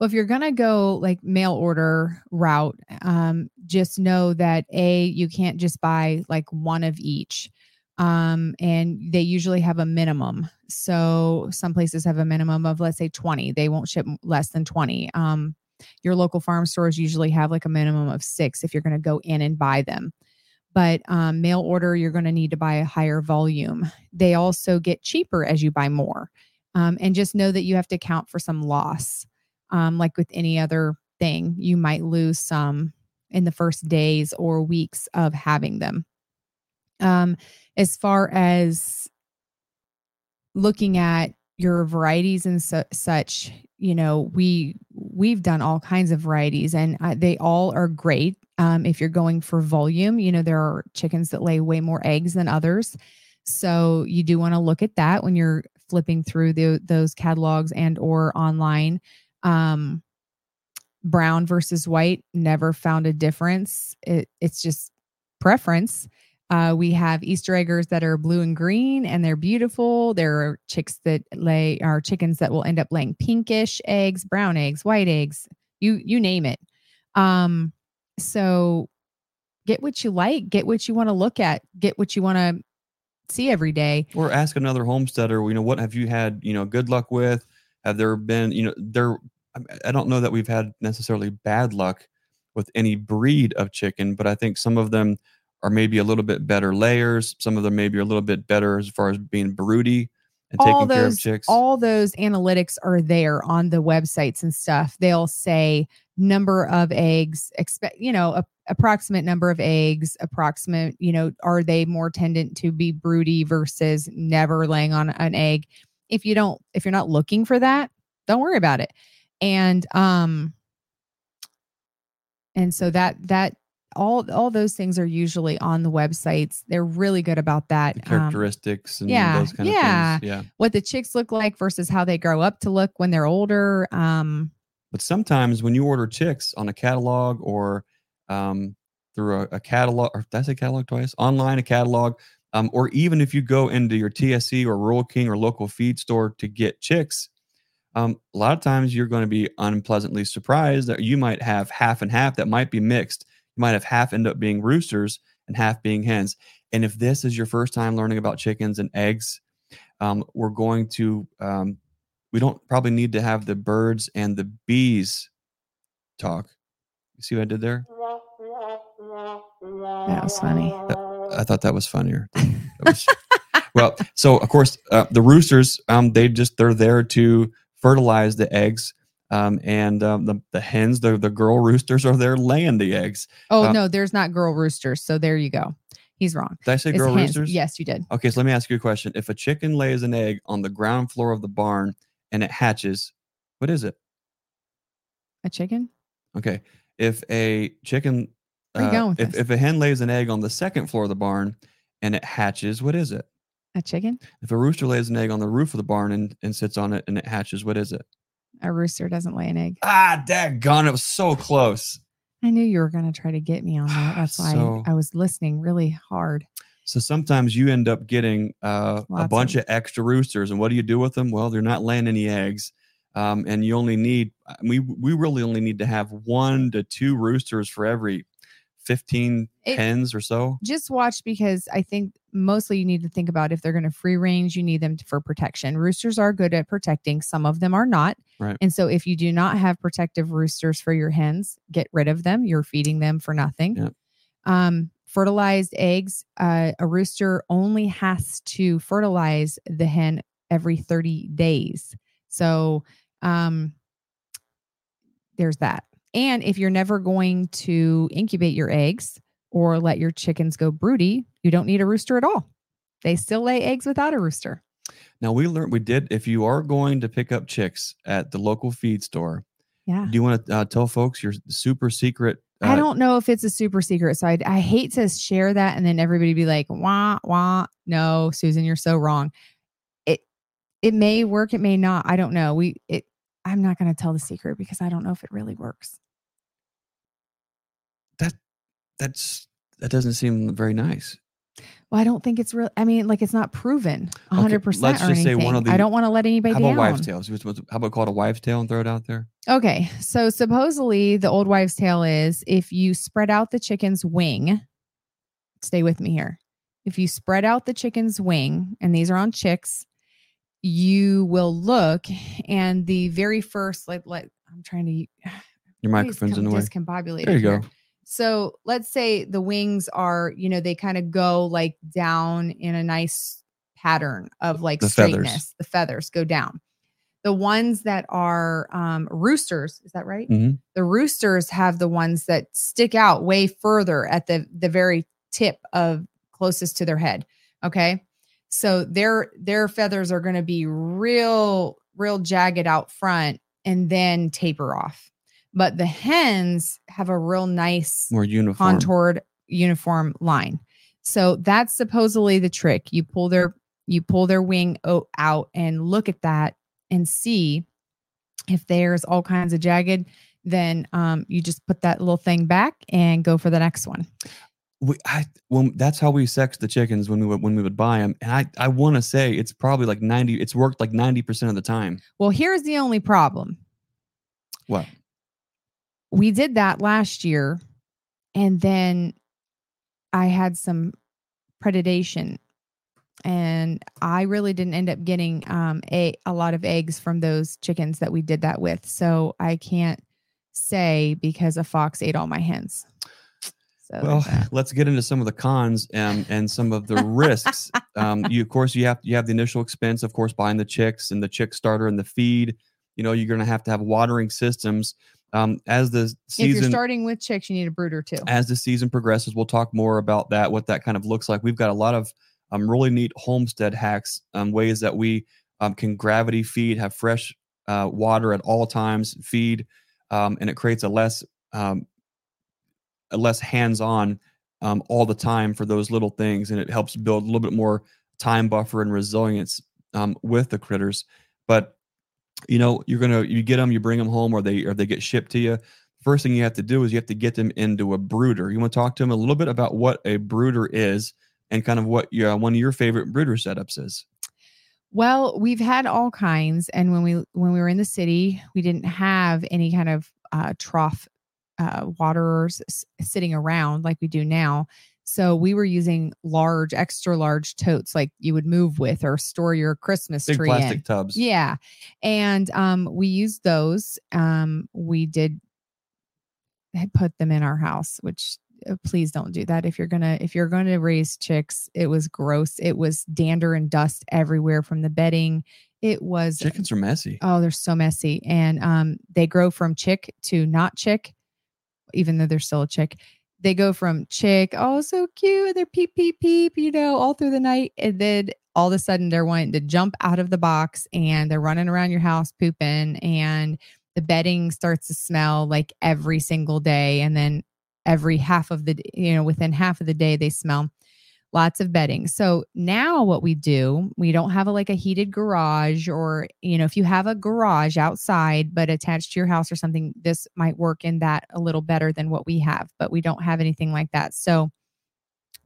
Well, if you're going to go like mail order route, um, just know that A, you can't just buy like one of each. Um, and they usually have a minimum. So some places have a minimum of, let's say, 20. They won't ship less than 20. Um, your local farm stores usually have like a minimum of six if you're going to go in and buy them. But um, mail order, you're going to need to buy a higher volume. They also get cheaper as you buy more. Um, and just know that you have to account for some loss. Um, like with any other thing, you might lose some in the first days or weeks of having them. Um, as far as looking at your varieties and su- such, you know, we we've done all kinds of varieties, and uh, they all are great. Um, if you're going for volume, you know, there are chickens that lay way more eggs than others. So you do want to look at that when you're flipping through the, those catalogs and or online. Um, brown versus white, never found a difference. It, it's just preference. Uh, we have Easter eggers that are blue and green, and they're beautiful. There are chicks that lay are chickens that will end up laying pinkish eggs, brown eggs, white eggs, you you name it. Um, so get what you like, get what you want to look at, get what you want to see every day. Or ask another homesteader, you know, what have you had, you know, good luck with? Have there been, you know, there, I don't know that we've had necessarily bad luck with any breed of chicken, but I think some of them are maybe a little bit better layers. Some of them maybe are a little bit better as far as being broody and all taking those, care of chicks. All those analytics are there on the websites and stuff. They'll say number of eggs, expect, you know, a, approximate number of eggs, approximate, you know, are they more tendent to be broody versus never laying on an egg? If you don't, if you're not looking for that, don't worry about it. And, um, and so that, that, all all those things are usually on the websites. They're really good about that. The characteristics um, and yeah, those kind yeah. of things. Yeah. What the chicks look like versus how they grow up to look when they're older. Um, but sometimes when you order chicks on a catalog or um, through a, a, catalog, or did I say catalog twice? Online, a catalog, um, or even if you go into your TSC or Rural King or local feed store to get chicks, um, a lot of times you're going to be unpleasantly surprised that you might have half and half that might be mixed you might have half end up being roosters and half being hens. And if this is your first time learning about chickens and eggs, um, we're going to, um, we don't probably need to have the birds and the bees talk. You see what I did there? That was funny. I thought that was funnier. That was, [LAUGHS] well, so of course, uh, the roosters, um, they just, they're there to fertilize the eggs um, and um, the, the hens, the, the girl roosters are there laying the eggs. Oh, Uh, no, there's not girl roosters. So there you go. He's wrong. Did I say It's girl hens. roosters? Yes, you did. Okay, so let me ask you a question. If a chicken lays an egg on the ground floor of the barn and it hatches, what is it? A chicken? Okay. If a chicken, Where you uh, going with if, this? if a hen lays an egg on the second floor of the barn and it hatches, what is it? A chicken? If a rooster lays an egg on the roof of the barn and, and sits on it and it hatches, what is it? A rooster doesn't lay an egg. Ah, daggone, it was so close. I knew you were going to try to get me on that. [SIGHS] That's why So- I was listening really hard. So sometimes you end up getting uh, a Lots bunch of- of extra roosters, and what do you do with them? Well, they're not laying any eggs, um, and you only need we we really only need to have one to two roosters for every fifteen It- hens or so. Just watch because I think mostly you need to think about if they're going to free range, you need them for protection. Roosters are good at protecting, some of them are not. Right. And so if you do not have protective roosters for your hens, get rid of them. You're feeding them for nothing. Yep. Um, fertilized eggs, uh, a rooster only has to fertilize the hen every 30 days. So um, there's that. And if you're never going to incubate your eggs or let your chickens go broody, you don't need a rooster at all. They still lay eggs without a rooster. Now we learned we did. If you are going to pick up chicks at the local feed store, Yeah. do you want to uh, tell folks your super secret? I uh, don't know if it's a super secret. So I, I hate to share that and then everybody be like, wah, wah. No, Susan, you're so wrong. It it may work, it may not. I don't know. We it I'm not gonna tell the secret because I don't know if it really works. That that's that doesn't seem very nice. Well, I don't think it's real. I mean, like it's not proven a Okay, hundred percent let's or just say one of the. I don't want to let anybody How down. about wives' tales? How about call it a wives' tale and throw it out there? Okay, so supposedly the old wives' tale is if you spread out the chicken's wing, stay with me here. If you spread out the chicken's wing, and these are on chicks, you will look, and the very first, like, like I'm trying to. [SIGHS] Your microphone's in the way. Discombobulated. There you here. go. So let's say the wings are, you know, they kind of go like down in a nice pattern of like The feathers. straightness. The feathers go down. The ones that are um, roosters, is that right? Mhm. The roosters have the ones that stick out way further at the the very tip of closest to their head. Okay, so their their feathers are going to be real real jagged out front and then taper off. But the hens have a real nice More uniform. contoured uniform line. So that's supposedly the trick. You pull their you pull their wing out and look at that and see if there's all kinds of jagged. Then um, you just put that little thing back and go for the next one. We, I, when that's how we sex the chickens when we would when we would buy them, and I I want to say it's probably like ninety. It's worked like ninety percent of the time. Well, here's the only problem. What? We did that last year, and then I had some predation, and I really didn't end up getting um, a a lot of eggs from those chickens that we did that with. So I can't say because a fox ate all my hens. So Well, [LAUGHS] let's get into some of the cons and and some of the risks. Um, you of course you have you have the initial expense, of course, buying the chicks and the chick starter and the feed. You know, you're going to have to have watering systems. Um, as the season, if you're starting with chicks, you need a brooder too. as the season progresses, we'll talk more about that, what that kind of looks like. We've got a lot of um, really neat homestead hacks, um, ways that we um, can gravity feed, have fresh uh, water at all times, feed, um, and it creates a less um, less hands-on um, all the time for those little things, and it helps build a little bit more time buffer and resilience um, with the critters. But you know, you're gonna you get them, you bring them home, or they or they get shipped to you first thing you have to do is you have to get them into a brooder. You want to talk to them a little bit about what a brooder is and kind of what your one of your favorite brooder setups is. Well, we've had all kinds, and when we when we were in the city, we didn't have any kind of uh, trough uh, waterers sitting around like we do now. So we were using large, extra large totes like you would move with or store your Christmas Big tree plastic in. tubs. Yeah, and um, we used those. Um, we did had put them in our house, which uh, please don't do that if you're gonna if you're gonna raise chicks. It was gross. It was dander and dust everywhere from the bedding. It was Chickens are messy. oh, they're so messy, and um, they grow from chick to not chick, even though they're still a chick. They go from chick, oh, so cute, they're peep peep peep, you know, all through the night, and then all of a sudden they're wanting to jump out of the box and they're running around your house pooping, and the bedding starts to smell like every single day, and then every half of the, you know, within half of the day they smell lots of bedding. So now what we do, we don't have a like a heated garage or you know, if you have a garage outside but attached to your house or something, this might work in that a little better than what we have, but we don't have anything like that. So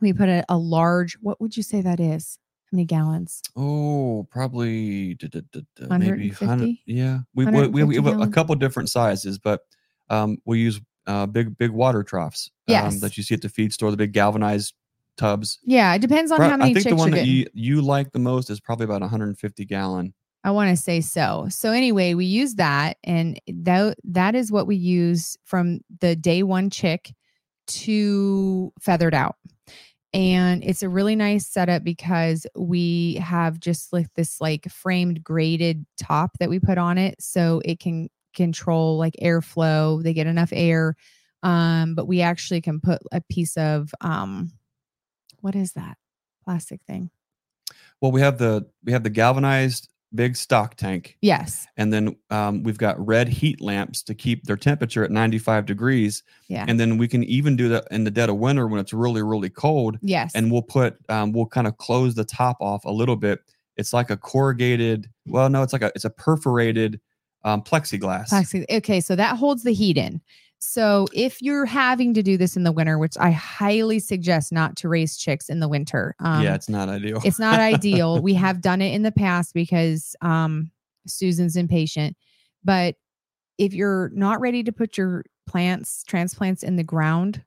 we put a, a large, what would you say that is? How many gallons? Oh, probably d- d- d- d- maybe 100. 150? Yeah, we we, we, have a, couple different sizes, but um, we use uh, big big water troughs. Yes. um, that you see at the feed store, the big galvanized tubs. Yeah, it depends on Pro- how many I think chicks the one that you you like the most is probably about 150 gallon. I want to say so. So anyway, we use that and that that is what we use from the day one chick to feathered out. And it's a really nice setup because we have just like this like framed graded top that we put on it so it can control like airflow. They get enough air. Um, but we actually can put a piece of um what is that plastic thing? Well, we have the we have the galvanized big stock tank, Yes. and then um, we've got red heat lamps to keep their temperature at 95 degrees. Yeah. And then we can even do that in the dead of winter when it's really really cold, yes. and we'll put um, we'll kind of close the top off a little bit. It's like a corrugated. Well, no, it's like a it's a perforated um, plexiglass. Plexi- Okay, so that holds the heat in. So if you're having to do this in the winter, which I highly suggest not to raise chicks in the winter. Um, yeah, it's not ideal. it's not ideal. We [LAUGHS] have done it in the past because um, Susan's impatient. But if you're not ready to put your plants, transplants in the ground,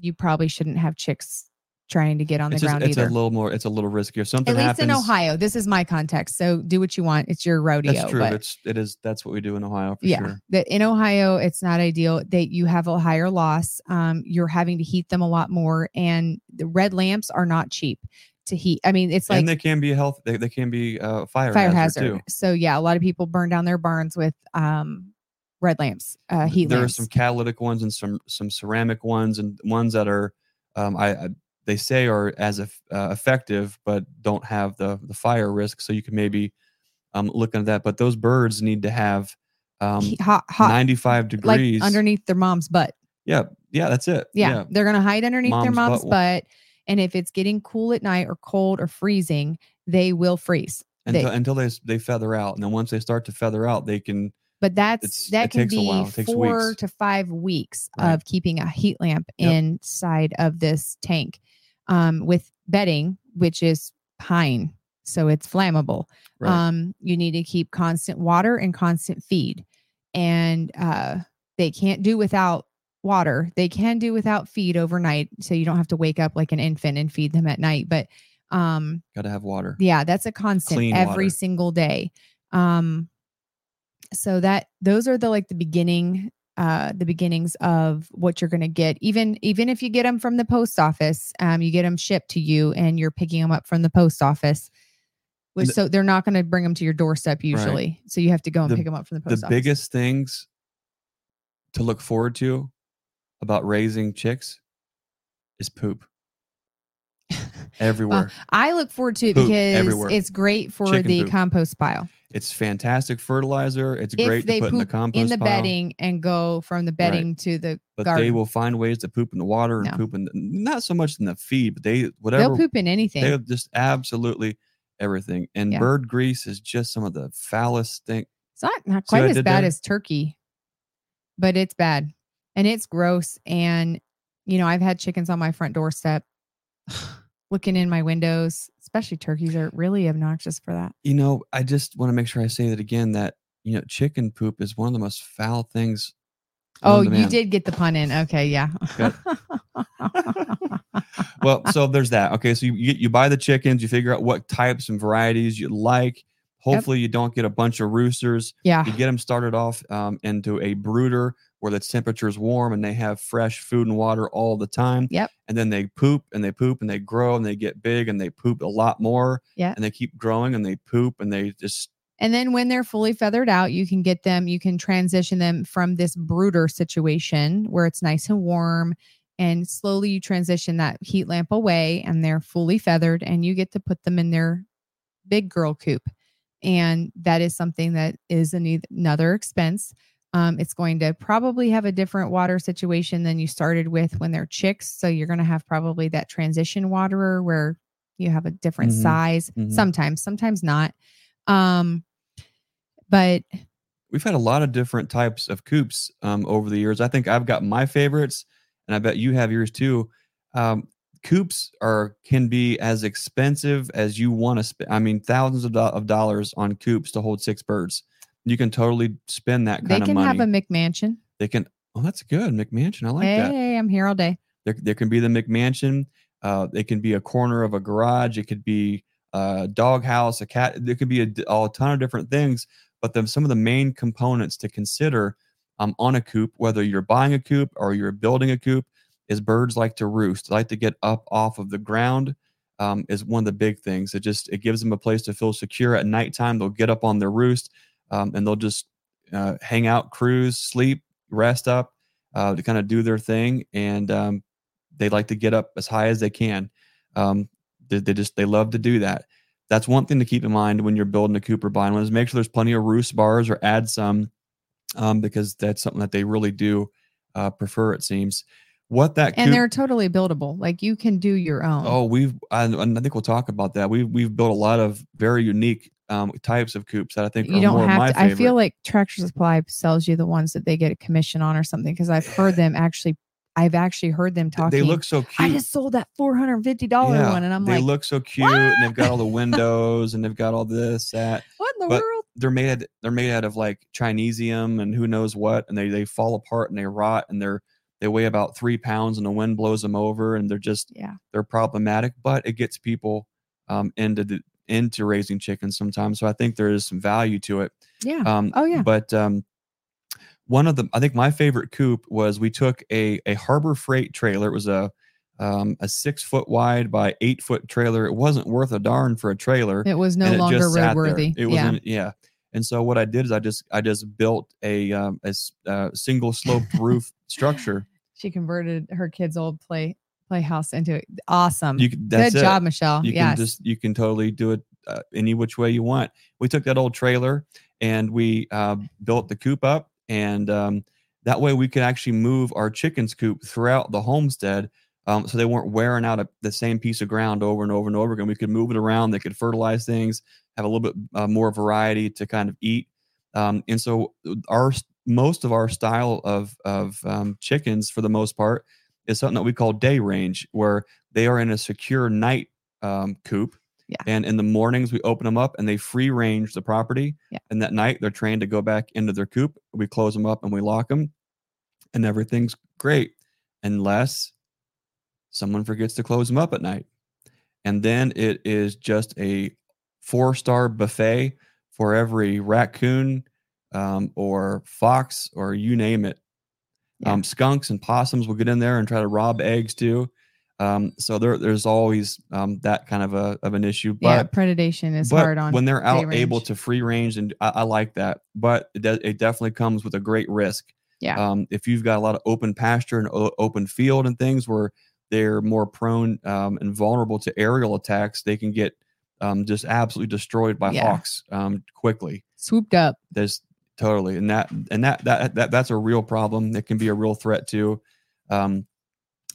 you probably shouldn't have chicks trying to get on the it's just, ground it's either. a little more. It's a little riskier. Something At least happens. in Ohio, this is my context. So do what you want. It's your rodeo. That's true. but- It's it is. That's what we do in Ohio for yeah, sure. that in Ohio, it's not ideal. That you have a higher loss. Um, you're having to heat them a lot more, and the red lamps are not cheap to heat. I mean, it's like and they can be a health. They, they can be uh, fire fire hazard, hazard. too. So yeah, a lot of people burn down their barns with um red lamps, uh, heat there lamps. are some catalytic ones and some some ceramic ones and ones that are um, I, I they say are as uh, effective but don't have the the fire risk. So you can maybe um, look into that. But those birds need to have um, hot, hot, 95 like degrees. underneath their mom's butt. yeah, yeah, that's it. Yeah, they're gonna hide underneath their Mom's mom's butt butt, and if it's getting cool at night or cold or freezing, they will freeze. until they- until they they feather out, and then once they start to feather out, they can. But that's that can be while. It takes four weeks. to five weeks Right. of keeping a heat lamp Yep. inside of this tank. Um, with bedding, which is pine, so it's flammable. Right. Um, you need to keep constant water and constant feed, and uh, they can't do without water. They can do without feed overnight, so you don't have to wake up like an infant and feed them at night. But um, Got to have water. yeah, that's a constant Clean every water. single day. Um so that those are the like the beginning uh the beginnings of what you're going to get even even if you get them from the post office um you get them shipped to you and you're picking them up from the post office which the- so they're not going to bring them to your doorstep usually so you have to go and The- pick them up from the The post office The biggest things to look forward to about raising chicks is poop [LAUGHS] everywhere. i look forward to it Poop because everywhere. it's great for Chicken the poop. compost pile It's fantastic fertilizer. It's if great they to put in the compost in the pile, bedding and go from the bedding to the but garden they will find ways to poop in the water and No. poop in the, not so much in the feed, but they whatever they'll poop in anything they'll just absolutely everything. And Yeah. bird grease is just some of the foulest thing. It's not not quite as bad there? as turkey, but it's bad and it's gross. And you know, I've had chickens on my front doorstep, [SIGHS] looking in my windows. Especially turkeys are really obnoxious for that. You know, I just want to make sure I say that again that you know chicken poop is one of the most foul things. Oh, you did get the pun in. Okay, yeah. Well, [LAUGHS] so there's that. Okay, so you you, buy the chickens, you figure out what types and varieties you like. Hopefully, you don't get a bunch of roosters. yeah. You get them started off um, into a brooder where the temperature is warm and they have fresh food and water all the time. Yep. And then they poop and they poop and they grow and they get big and they poop a lot more. Yeah. And they keep growing and they poop and they just And then when they're fully feathered out, you can get them, you can transition them from this brooder situation where it's nice and warm. And slowly you transition that heat lamp away and they're fully feathered and you get to put them in their big girl coop. And that is something that is another expense. Um, it's going to probably have a different water situation than you started with when they're chicks. So you're going to have probably that transition waterer where you have a different Mhm. size. Mhm. Sometimes, sometimes not. Um, but we've had a lot of different types of coops um, over the years. I think I've got my favorites, and I bet you have yours too. Um, coops are can be as expensive as you want to spend. I mean, thousands of, do- of dollars on coops to hold six birds. You can totally spend that they kind of can have a McMansion. they can. Oh, that's good, McMansion. I like hey, that. Hey, I'm here all day. There, there can be the McMansion. Uh, it can be a corner of a garage. It could be a doghouse, a cat. There could be a, a ton of different things. But then some of the main components to consider um, on a coop, whether you're buying a coop or you're building a coop, is birds like to roost, They like to get up off of the ground. Um, is one of the big things. It just it gives them a place to feel secure at nighttime. They'll get up on their roost um, and they'll just uh, hang out, cruise, sleep, rest up, uh, to kind of do their thing. And um, they like to get up as high as they can. Um, they, they just they love to do that. That's one thing to keep in mind when you're building a Cooper or one is make sure there's plenty of roost bars or add some, um, because that's something that they really do uh, prefer. It seems. What that And coop- they're totally buildable. Like you can do your own. Oh, we've I, and I think we'll talk about that. We've we've built a lot of very unique um, types of coops that I think you are don't have my to. favorite. I feel like Tractor Supply sells you the ones that they get a commission on or something because I've heard them [SIGHS] actually. I've actually heard them talking. they look so cute. I just sold that four hundred and fifty dollar Yeah, one, and I'm they like, they look so cute, and they've got all the windows, and they've got all this that. [LAUGHS] what in the but- world? they're made out- they're made out of like Chinesium and who knows what, and they they fall apart and they rot and they're they weigh about three pounds and the wind blows them over and they're just Yeah, they're problematic. But it gets people um, into the into raising chickens sometimes. So I think there is some value to it. yeah. Um, Oh, yeah. But um, one of the I think my favorite coop was we took a a Harbor Freight trailer. It was a um, a six foot wide by eight foot trailer. It wasn't worth a darn for a trailer it was no it longer roadworthy. It yeah, wasn't, yeah. And so what I did is I just I just built a um, a uh, single sloped roof structure. [LAUGHS] she converted her kid's old play playhouse into it. awesome. You Good it. job, Michelle. You yes. can just you can totally do it uh, any which way you want. We took that old trailer and we uh, built the coop up, and um, that way we could actually move our chickens coop throughout the homestead. Um, so they weren't wearing out a, the same piece of ground over and over and over again. We could move it around. They could fertilize things, have a little bit uh, more variety to kind of eat. Um, and so our most of our style of of um, chickens, for the most part, is something that we call day range, where they are in a secure night um, coop. Yeah. And in the mornings, we open them up and they free range the property. Yeah. And that night, they're trained to go back into their coop. We close them up and we lock them, and everything's great, unless someone forgets to close them up at night. And then it is just a four star buffet for every raccoon um, or fox or you name it. Yeah. Um, skunks and possums will get in there and try to rob eggs too. Um, so there, there's always um, that kind of a of an issue. yeah, predation is but hard on. when they're out able to free range, and I, I like that. But it, does, it definitely comes with a great risk. Yeah. Um, if you've got a lot of open pasture and o- open field and things where they're more prone um, and vulnerable to aerial attacks, they can get um, just absolutely destroyed by Yeah. hawks um, quickly. swooped up. There's totally and that and that that that that's a real problem. It can be a real threat too. Um,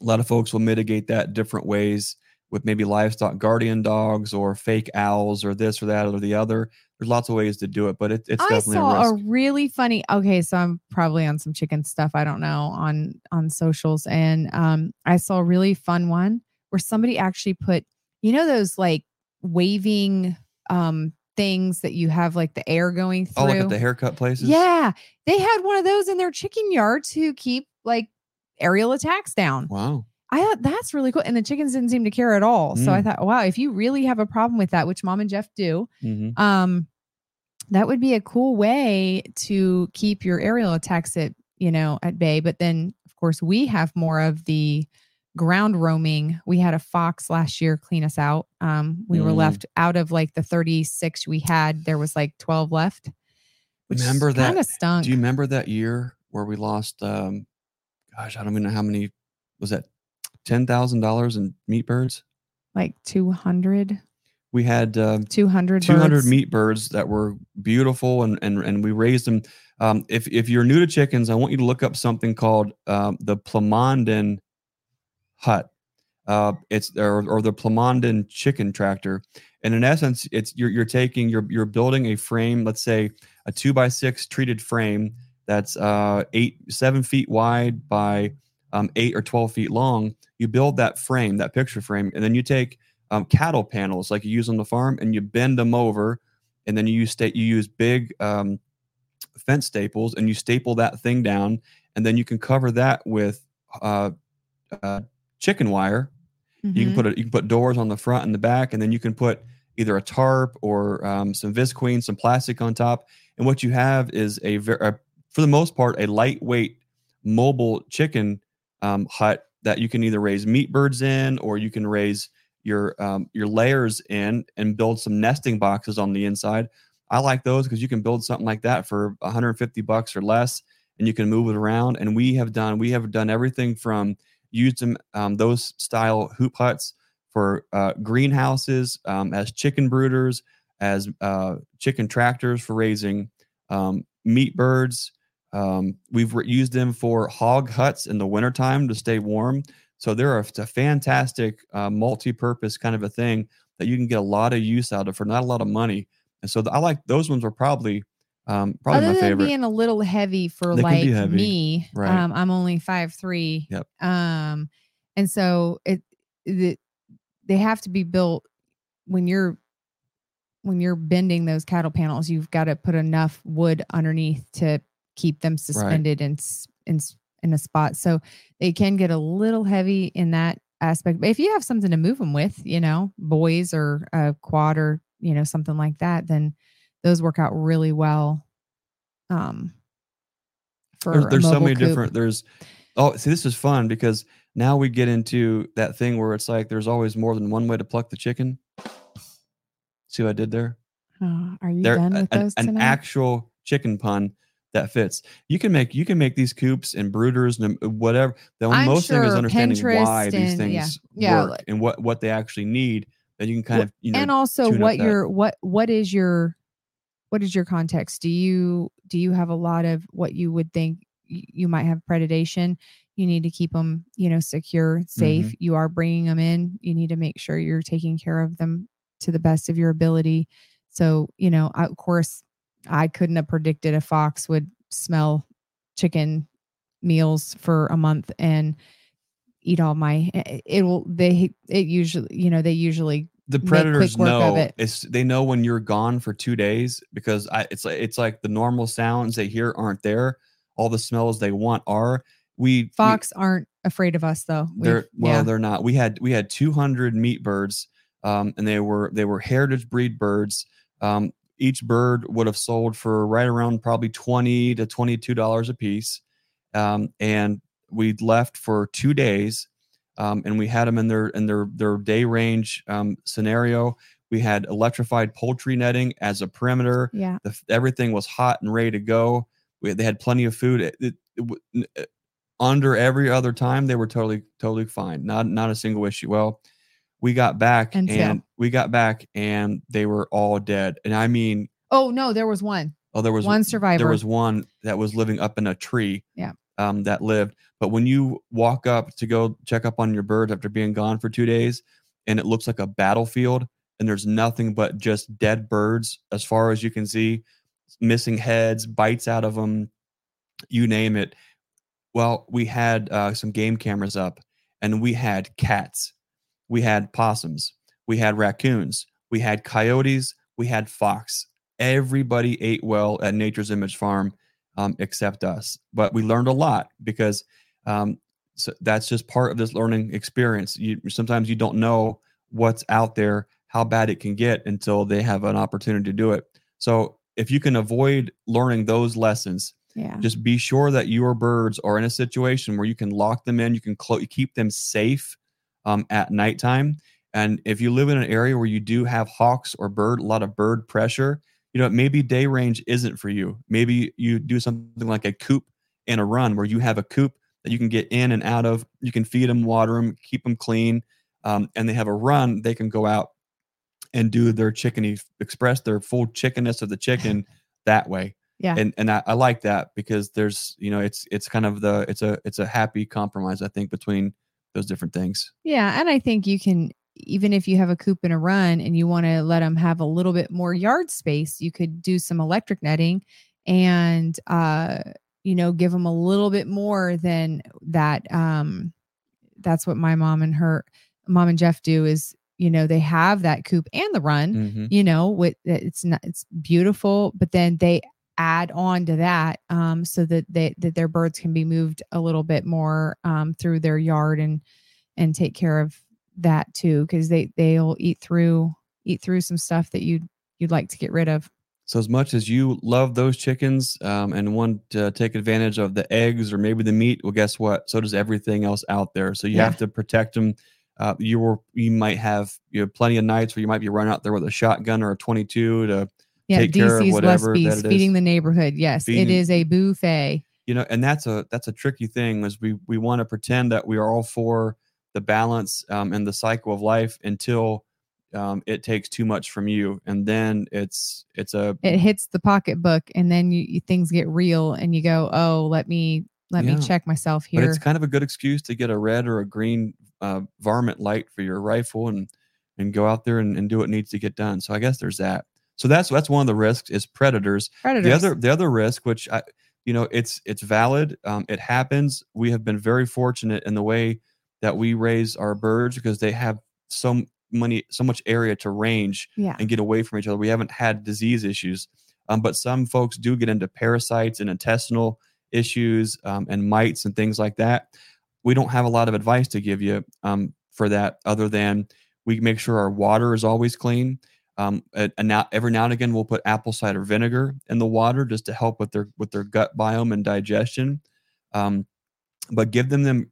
a lot of folks will mitigate that different ways with maybe livestock guardian dogs or fake owls or this or that or the other. There's lots of ways to do it, but it, it's I definitely a saw a, risk. really funny. Okay, so I'm probably on some chicken stuff. I don't know on on socials, and um, I saw a really fun one where somebody actually put, you know, those like waving um things that you have like the air going through. oh, look at the haircut places. yeah, they had one of those in their chicken yard to keep like aerial attacks down. Wow. I thought that's really cool, and the chickens didn't seem to care at all. So I Mm. thought, wow, if you really have a problem with that, which mom and Jeff do, hmm um that would be a cool way to keep your aerial attacks at you know at bay but then of course we have more of the ground roaming we had a fox last year clean us out um we were Mm. left out of like the 36 we had there was like 12 left which Remember that- kind of stunk Do you remember that year where we lost? um Gosh, I don't even know how many. Was that ten thousand dollars in meat birds? like 200 We had um, 200 200 birds. meat birds that were beautiful and and and we raised them um, if if you're new to chickens i want you to look up something called um, the plamondon hut uh, it's or, or the plamondon chicken tractor. And in essence it's you're, you're taking you're you're building a frame let's say a two by six treated frame that's uh, eight seven feet wide by um, eight or 12 feet long. You build that frame that picture frame and then you take um, cattle panels like you use on the farm, and you bend them over, and then you use sta- you use big um, fence staples, and you staple that thing down, and then you can cover that with uh, uh, chicken wire. You can Mhm. put a, you can put doors on the front and the back, and then you can put either a tarp or um, some visqueen, some plastic on top, and what you have is a very, for the most part, a lightweight mobile chicken um, hut that you can either raise meat birds in, or you can raise your um, your layers in and build some nesting boxes on the inside. I like those because you can build something like that for 150 bucks or less, and you can move it around. And we have done we have done everything from used them um, those style hoop huts for uh, greenhouses um, as chicken brooders, as uh, chicken tractors for raising um, meat birds. Um, we've re- used them for hog huts in the wintertime to stay warm. So they're a, a fantastic uh, multi-purpose kind of a thing that you can get a lot of use out of for not a lot of money. And so the, I like those ones are probably um, probably Other my than favorite. being a little heavy for They can like be heavy, me, right. um, I'm only five three. Yep. Um, and so it, it they have to be built when you're when you're bending those cattle panels. You've got to put enough wood underneath to keep them suspended in s- in in a spot. So they can get a little heavy in that aspect. But if you have something to move them with, you know, boys or a quad or you know something like that, then those work out really well. Um, for there's, there's so many coop. different there's oh see this is fun because now we get into that thing where it's like there's always more than one way to pluck the chicken see what i did there Oh, are you there done with an, those an tonight? actual chicken pun that fits you can make you can make these coops and brooders and um, whatever the I'm most thing is sure understanding why Pinterest these things yeah, work and what what they actually need then you can kind of you know and also what your what what is your what is your context? Do you do you have a lot of what you would think you might have predation? You need to keep them you know secure safe. Mm-hmm. you are bringing them in. You need to make sure you're taking care of them to the best of your ability. So you know I, of course i couldn't have predicted a fox would smell chicken meals for a month and eat all my it it will they it usually you know they usually the predators know it. it's they know when you're gone for two days because I it's like it's like the normal sounds they hear aren't there. All the smells they want are. We we- fox aren't afraid of us though We've- they're well yeah. they're not. We had we had 200 meat birds, um, and they were they were heritage breed birds. Um, each bird would have sold for right around probably 20 to 22 dollars a piece, um, and we left for two days um, and we had them in their in their their day range um, scenario. We had electrified poultry netting as a perimeter. yeah The, everything was hot and ready to go. We, they had plenty of food. It, it- it uh, under every other time, they were totally totally fine. Not not a single issue. Well, we got back Until- and we got back and they were all dead. And I mean, oh no there was one oh, there was one survivor there was one that was living up in a tree. Yeah. Um, that lived. But when you walk up to go check up on your birds after being gone for two days, and it looks like a battlefield, and there's nothing but just dead birds as far as you can see, missing heads, bites out of them, you name it. Well, we had uh, some game cameras up, and we had cats, we had possums, we had raccoons, we had coyotes, we had fox. Everybody ate well at Nature's Image Farm um, except us. But we learned a lot because um, so that's just part of this learning experience. You sometimes you don't know what's out there, how bad it can get until they have an opportunity to do it. So if you can avoid learning those lessons, yeah just be sure that your birds are in a situation where you can lock them in, you can clo- keep them safe um, at nighttime. And if you live in an area where you do have hawks or bird, a lot of bird pressure, you know, maybe day range isn't for you. Maybe you do something like a coop and a run where you have a coop that you can get in and out of. You can feed them, water them, keep them clean, um, and they have a run. They can go out and do their chickeny, express their full chickenness of the chicken [LAUGHS] that way. Yeah. and and I, I like that because there's you know it's it's kind of the it's a it's a happy compromise I think between those different things. Yeah, and I think you can even if you have a coop and a run and you want to let them have a little bit more yard space, you could do some electric netting and uh you know give them a little bit more than that um that's what my mom and her mom and Jeff do is you know they have that coop and the run Mhm. you know with it's not it's beautiful but then they add on to that um so that they that their birds can be moved a little bit more um through their yard and and take care of that too because they they'll eat through eat through some stuff that you'd you'd like to get rid of So as much as you love those chickens um, and want to take advantage of the eggs or maybe the meat, well, guess what? So does everything else out there. So you Yeah. have to protect them. Uh, you were you might have you know plenty of nights where you might be running out there with a shotgun or a 22 to yeah Take care of dc's whatever that Westby's feeding the neighborhood yes it Feeding- is a buffet you know and that's a that's a tricky thing is we we want to pretend that we are all for the balance um, and the cycle of life until um, it takes too much from you and then it's it's a it hits the pocketbook and then you, you things get real and you go oh let me let Yeah. me check myself here but it's kind of a good excuse to get a red or a green uh, varmint light for your rifle and and go out there and, and do what needs to get done so i guess there's that So that's that's one of the risks is predators. Predators. The other the other risk, which I you know it's it's valid, um, it happens. We have been very fortunate in the way that we raise our birds because they have so many so much area to range yeah. and get away from each other. We haven't had disease issues, um, but some folks do get into parasites and intestinal issues um, and mites and things like that. We don't have a lot of advice to give you um, for that, other than we make sure our water is always clean. Um, and now every now and again we'll put apple cider vinegar in the water just to help with their with their gut biome and digestion. Um, but give them them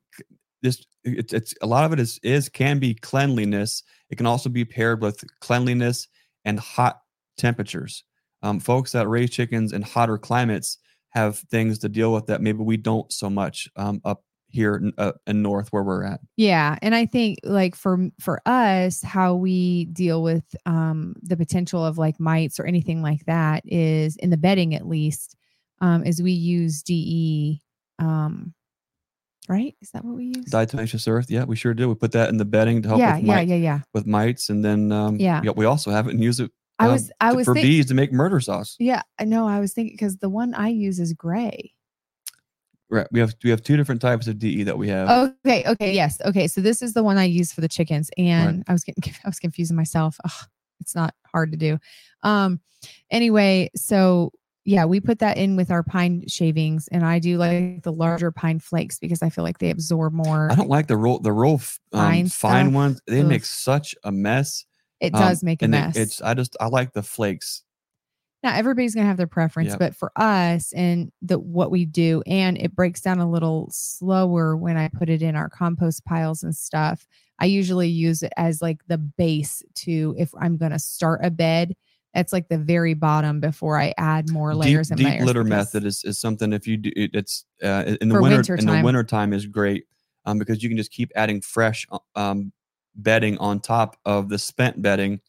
just it's, it's a lot of it is is can be cleanliness. It can also be paired with cleanliness and hot temperatures. Um, folks that raise chickens in hotter climates have things to deal with that maybe we don't so much um, up here in, uh, in north where we're at. Yeah, and I think like for for us, how we deal with um, the potential of like mites or anything like that is in the bedding at least, um, is we use DE. Um, right? Is that what we use? Diatomaceous earth, yeah, we sure do. We put that in the bedding to help yeah, with, yeah, mite, yeah, yeah. with mites, and then um, Yeah. we also have it and use it. I um, I was for think- bees to make murder sauce. Yeah, I know. I was thinking because the one I use is gray. Right, we have we have two different types of DE that we have. Okay, okay, yes, okay. So this is the one I use for the chickens, and I was getting [LAUGHS] I was confusing myself. Ugh, it's not hard to do. Um, anyway, so yeah, we put that in with our pine shavings, and I do like the larger pine flakes because I feel like they absorb more. I don't like the roll the roll um, Fine fine, ones. They make such a mess. It um, does make a mess. it's I just I like the flakes. now everybody's gonna have their preference, Yep. but for us and the what we do, and it breaks down a little slower when I put it in our compost piles and stuff. I usually use it as like the base to if I'm gonna start a bed. That's like the very bottom before I add more layers deep, deep layers. litter method is, is something if you do it, it's uh, in- the For winter winter in the winter time is great um, because you can just keep adding fresh uh, um, bedding on top of the spent bedding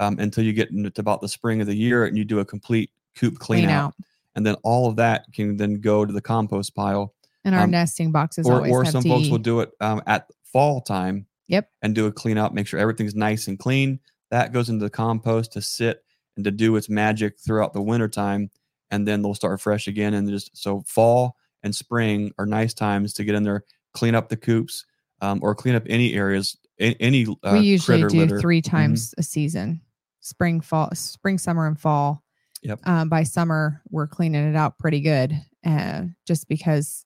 um, until you get into about the spring of the year and you do a complete coop clean, clean out. out. and then all of that can then go to the compost pile And our Um, nesting boxes or, or some folks will do it um, at fall time Yep. and do a clean out make sure everything's nice and clean that goes into the compost to sit and to do its magic throughout the winter time and then they'll start fresh again and just so fall and spring are nice times to get in there clean up the coops um, or clean up any areas any uh, we usually do litter. Mm-hmm. three times a season spring fall spring summer and fall Yep. um, by summer we're cleaning it out pretty good uh, just because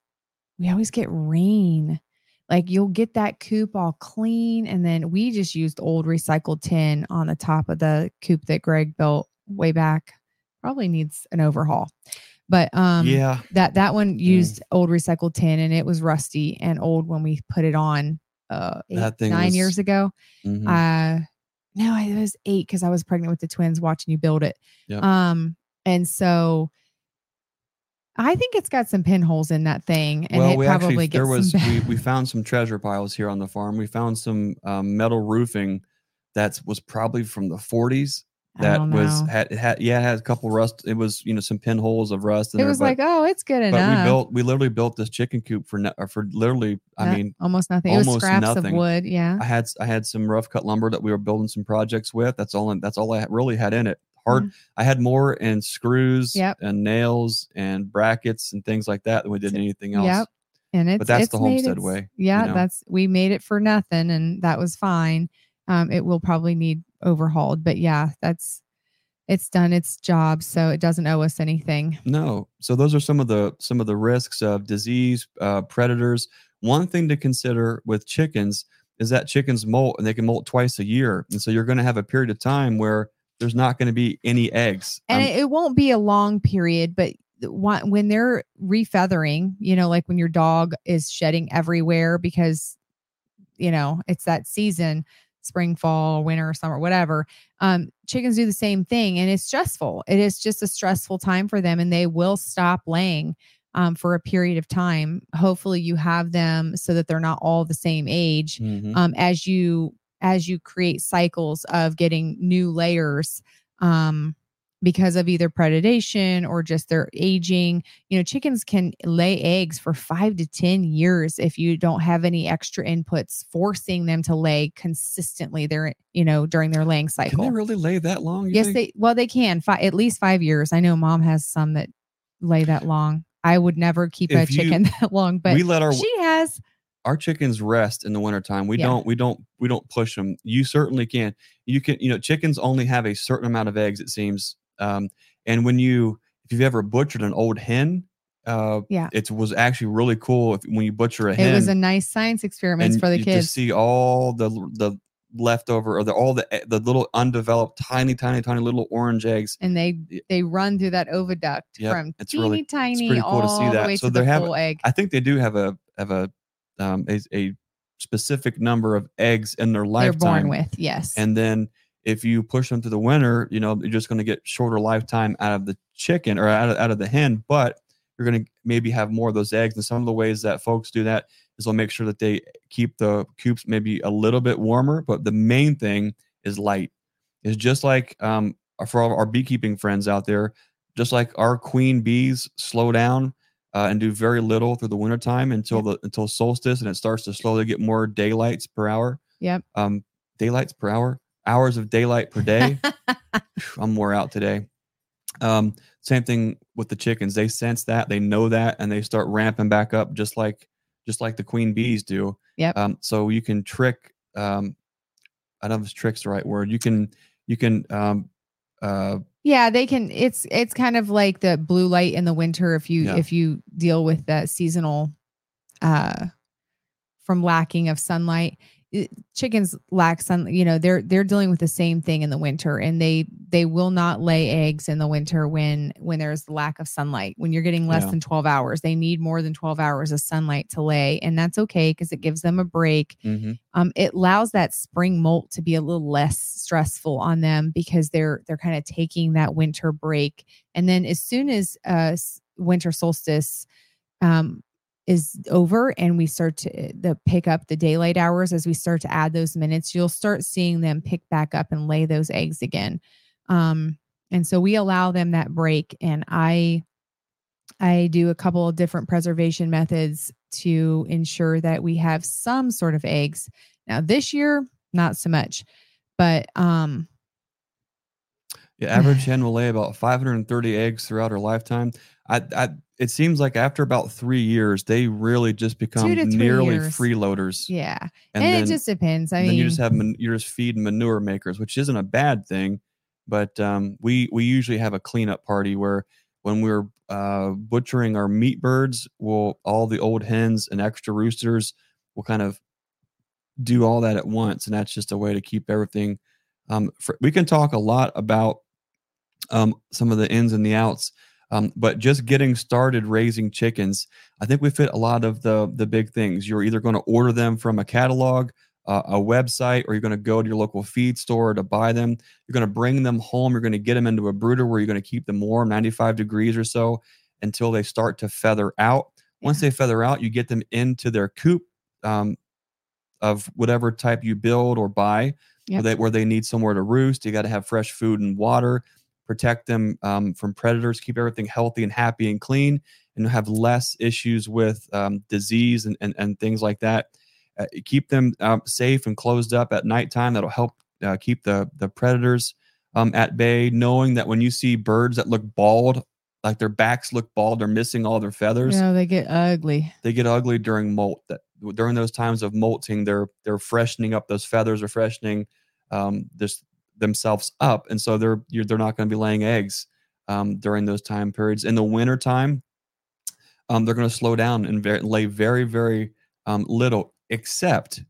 we always get rain like you'll get that coop all clean and then we just used old recycled tin on the top of the coop that greg built way back. Probably needs an overhaul. But um yeah. that that one used old recycled tin and it was rusty and old when we put it on uh eight, That thing nine was- years ago. Mhm. uh no it was eight because i was pregnant with the twins watching you build it. Yep. um and so i think it's got some pinholes in that thing and well, it we probably actually gets there was we, we found some treasure piles here on the farm. We found some um, metal roofing that was probably from the 40s. That was had had yeah it had a couple rust. It was you know some pinholes of rust. It there, was but, like oh it's good but enough we built we literally built this chicken coop for for literally I No- mean almost nothing it was almost scraps of nothing. wood yeah I had I had some rough cut lumber that we were building some projects with. That's all that's all I really had in it. Hard. I had more in screws Yep. and nails and brackets and things like that than we did anything else. Yep. and it's that's it's the homestead way, Yeah, know? that's we made it for nothing, and that was fine. Um, it will probably need overhauled, but yeah, that's it's done its job, so it doesn't owe us anything. No. So those are some of the some of the risks of disease, uh, predators. One thing to consider with chickens is that chickens molt and they can molt twice a year, and so you're going to have a period of time where there's not going to be any eggs. And Um, it, won't be a long period, but when they're refeathering, you know, like when your dog is shedding everywhere because, you know, it's that season, spring, fall, winter, summer, whatever. Um, chickens do the same thing, and it's stressful. It is just a stressful time for them, and they will stop laying um, for a period of time. Hopefully, you have them so that they're not all the same age mhm. um, as you as you create cycles of getting new layers um, because of either predation or just their aging. You know, chickens can lay eggs for five to 10 years if you don't have any extra inputs forcing them to lay consistently there, you know, during their laying cycle. Can they really lay that long? you yes, think? they, well, they can fi- at least five years. I know mom has some that lay that long. I would never keep a If you- chicken [LAUGHS] that long, but we let our she has. Our chickens rest in the wintertime. We Yeah. don't we don't we don't push them. You certainly can. You can you know chickens only have a certain amount of eggs it seems. Um and when you if you've ever butchered an old hen, uh Yeah. it was actually really cool if when you butcher a hen It was a nice science experiment for the you kids. to see all the the leftover or the all the the little undeveloped tiny tiny tiny little orange eggs. and they they run through that oviduct Yep, from it's teeny really- tiny pretty cool to see all that. the way So to they the have- full egg. I think they do have a have a um a, a specific number of eggs in their lifetime. They're born with yes. And then if you push them to the winter, you know, you're just going to get shorter lifetime out of the chicken or out of, out of the hen, but you're going to maybe have more of those eggs. And some of the ways that folks do that is they'll make sure that they keep the coops maybe a little bit warmer. But the main thing is light. It's just like um, for all our beekeeping friends out there, just like our queen bees slow down uh, and do very little through the wintertime until the until solstice and it starts to slowly get more daylights per hour. Yep. Um, daylights per hour, hours of daylight per day. [LAUGHS] I'm more out today. Um, same thing with the chickens. They sense that, they know that, and they start ramping back up just like just like the queen bees do. Yep. Um, so you can trick. Um, I don't know if trick's the right word. You can you can um, uh, yeah, they can it's it's kind of like the blue light in the winter if you Yeah. if you deal with that seasonal uh from lacking of sunlight. It- chickens lack sun, you know, they're they're dealing with the same thing in the winter and they they will not lay eggs in the winter when when there's lack of sunlight. When you're getting less Yeah. than 12 hours, they need more than 12 hours of sunlight to lay and that's okay because it gives them a break mhm. um, it allows that spring molt to be a little less stressful on them because they're they're kind of taking that winter break and then as soon as uh winter solstice um is over and we start to the pick up the daylight hours as we start to add those minutes you'll start seeing them pick back up and lay those eggs again um and so we allow them that break and i i do a couple of different preservation methods to ensure that we have some sort of eggs now this year, not so much, but um, Yeah, average [LAUGHS] hen will lay about 530 eggs throughout her lifetime. I, I, it seems like after about three years, they really just become nearly years. freeloaders. yeah, and, and, then, it just depends. I mean, you just have man, you're just feeding manure makers, which isn't a bad thing. But um, we we usually have a cleanup party where when we're uh, butchering our meat birds, we'll all the old hens and extra roosters will kind of do all that at once, and that's just a way to keep everything. Um, for, we can talk a lot about um, some of the ins and the outs, um, but just getting started raising chickens, I think we fit a lot of the the big things. You're either going to order them from a catalog, uh, a website, or you're going to go to your local feed store to buy them. You're going to bring them home. You're going to get them into a brooder where you're going to keep them warm, 95 degrees or so, until they start to feather out. Once they feather out, you get them into their coop um, of whatever type you build or buy, Yep. where, they, where they need somewhere to roost. You got to have fresh food and water, protect them um, from predators, keep everything healthy and happy and clean, and have less issues with um, disease and, and, and things like that. Uh, keep them um, safe and closed up at nighttime. That'll help uh, keep the the predators um, at bay. Knowing that when you see birds that look bald, like their backs look bald, they're missing all their feathers know, they get ugly. they get ugly during molt. That during those times of molting, they're they're freshening up those feathers, are freshening um, this themselves up, and so they're they're not going to be laying eggs um, during those time periods. In the winter time, um, they're going to slow down and very, lay very very um, little, except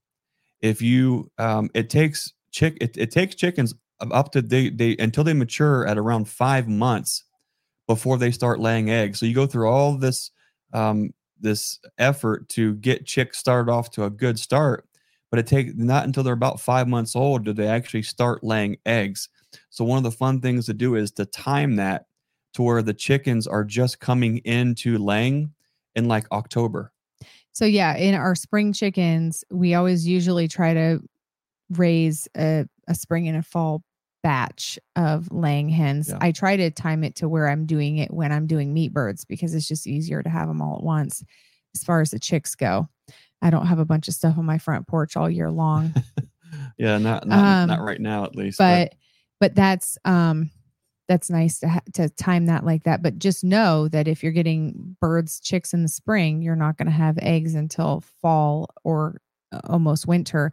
if you um, it takes chick it, it takes chickens up to they they until they mature at around five months before they start laying eggs. So you go through all this um, this effort to get chicks started off to a good start, but it takes not until they're about five months old do they actually start laying eggs. So one of the fun things to do is to time that to where the chickens are just coming into laying in like October. So yeah, in our spring chickens, we always usually try to raise a, a spring and a fall batch of laying hens. Yeah. I try to time it to where I'm doing it when I'm doing meat birds because it's just easier to have them all at once. As far as the chicks go, I don't have a bunch of stuff on my front porch all year long. [LAUGHS] Yeah, not not, not Um, right now at least. but but that's um that's nice to ha- to time that like that but just know that if you're getting birds chicks in the spring you're not going to have eggs until fall or uh, almost winter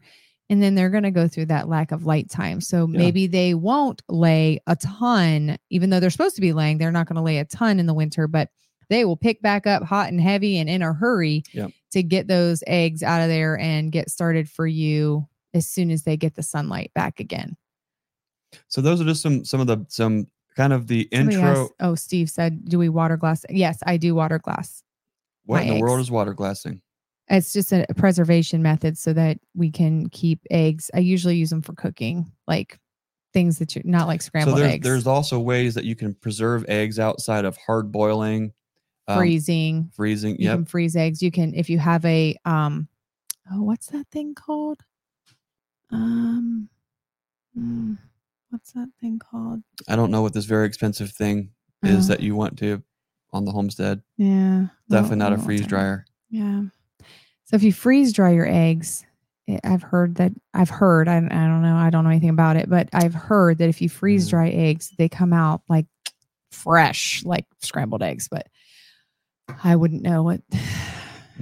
and then they're going to go through that lack of light time so Yeah. maybe they won't lay a ton even though they're supposed to be laying they're not going to lay a ton in the winter but they will pick back up hot and heavy and in a hurry Yep. to get those eggs out of there and get started for you as soon as they get the sunlight back again so those are just some some of the some kind of the Somebody intro. asked- oh, Steve said, "Do we water glass?" Yes, I do water glass. what in the world is water glassing? It's just a preservation method so that we can keep eggs. I usually use them for cooking, like things that you're not like So scrambled there's eggs, there's also ways that you can preserve eggs outside of hard boiling, um, freezing. freezing. You Yep. can freeze eggs. You can if you have a um, oh, what's that thing called? Um, mm, what's that thing called? I don't know what this very expensive thing is that you want to on the homestead. Yeah, Definitely well, not a freeze dryer. Yeah. So if you freeze dry your eggs, eh, I've heard that I've heard I, I don't know I don't know anything about it, but I've heard that if you freeze Mhm. dry eggs, they come out like fresh, like scrambled eggs. But I wouldn't know what [SIGHS]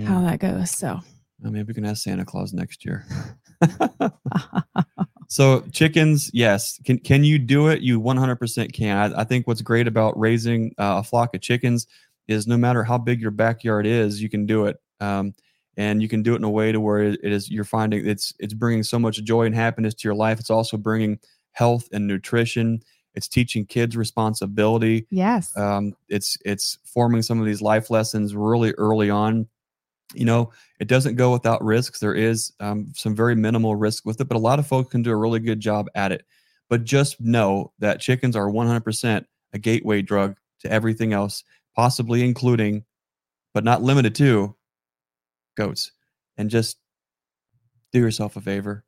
how that goes. So Well, maybe we can ask Santa Claus next year. [LAUGHS] [LAUGHS] so chickens, yes. Can can you do it? You 100% can. I, I think what's great about raising uh, a flock of chickens is no matter how big your backyard is, you can do it. Um, and you can do it in a way to where it, it is you're finding it's it's bringing so much joy and happiness to your life. It's also bringing health and nutrition. It's teaching kids responsibility. Yes, um, it's it's forming some of these life lessons really early on. You know it doesn't go without risks. There is um, some very minimal risk with it but a lot of folks can do a really good job at it. But just know that chickens are 100% a gateway drug to everything else possibly including but not limited to goats. And just do yourself a favor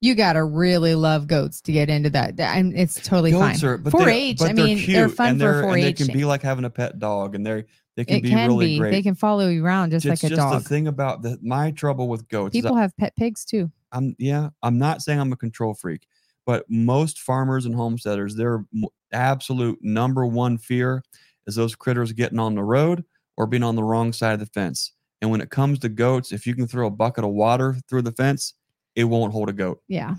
you gotta really love goats to get into that. And it's totally goats fine. are but 4-H. they're, I they're mean, cute they're fun and they're, and they 4-H. can be like having a pet dog and they're they can it be can really be. great They can follow you around just it's like a just dog. the thing about the my trouble with goats People I, have pet pigs too. I'm yeah I'm not saying I'm a control freak, but most farmers and homesteaders their absolute number one fear is those critters getting on the road or being on the wrong side of the fence. And when it comes to goats, if you can throw a bucket of water through the fence, it won't hold a goat. Yeah.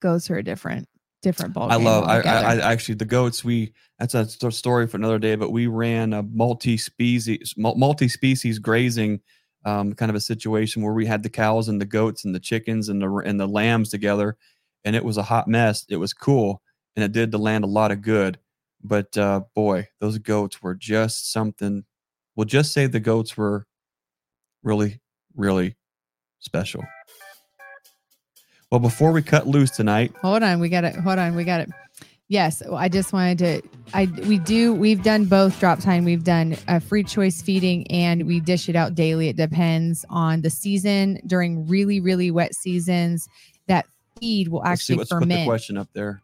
Goats are a different, different ball. I love. I, I, I actually the goats. We that's a sto- story for another day. But we ran a multi-species, multi-species grazing, um, kind of a situation where we had the cows and the goats and the chickens and the and the lambs together, and it was a hot mess. It was cool, and it did the land a lot of good. But uh, boy, those goats were just something. We'll just say the goats were really, really special. Well, before we cut loose tonight, hold on. We got it. Hold on. We got it. Yes. I just wanted to, I, we do, we've done both Drop Tine. We've done a free choice feeding and we dish it out daily. It depends on the season. During really, really wet seasons, that feed will let's see. actually Let's put the ferment. question up there.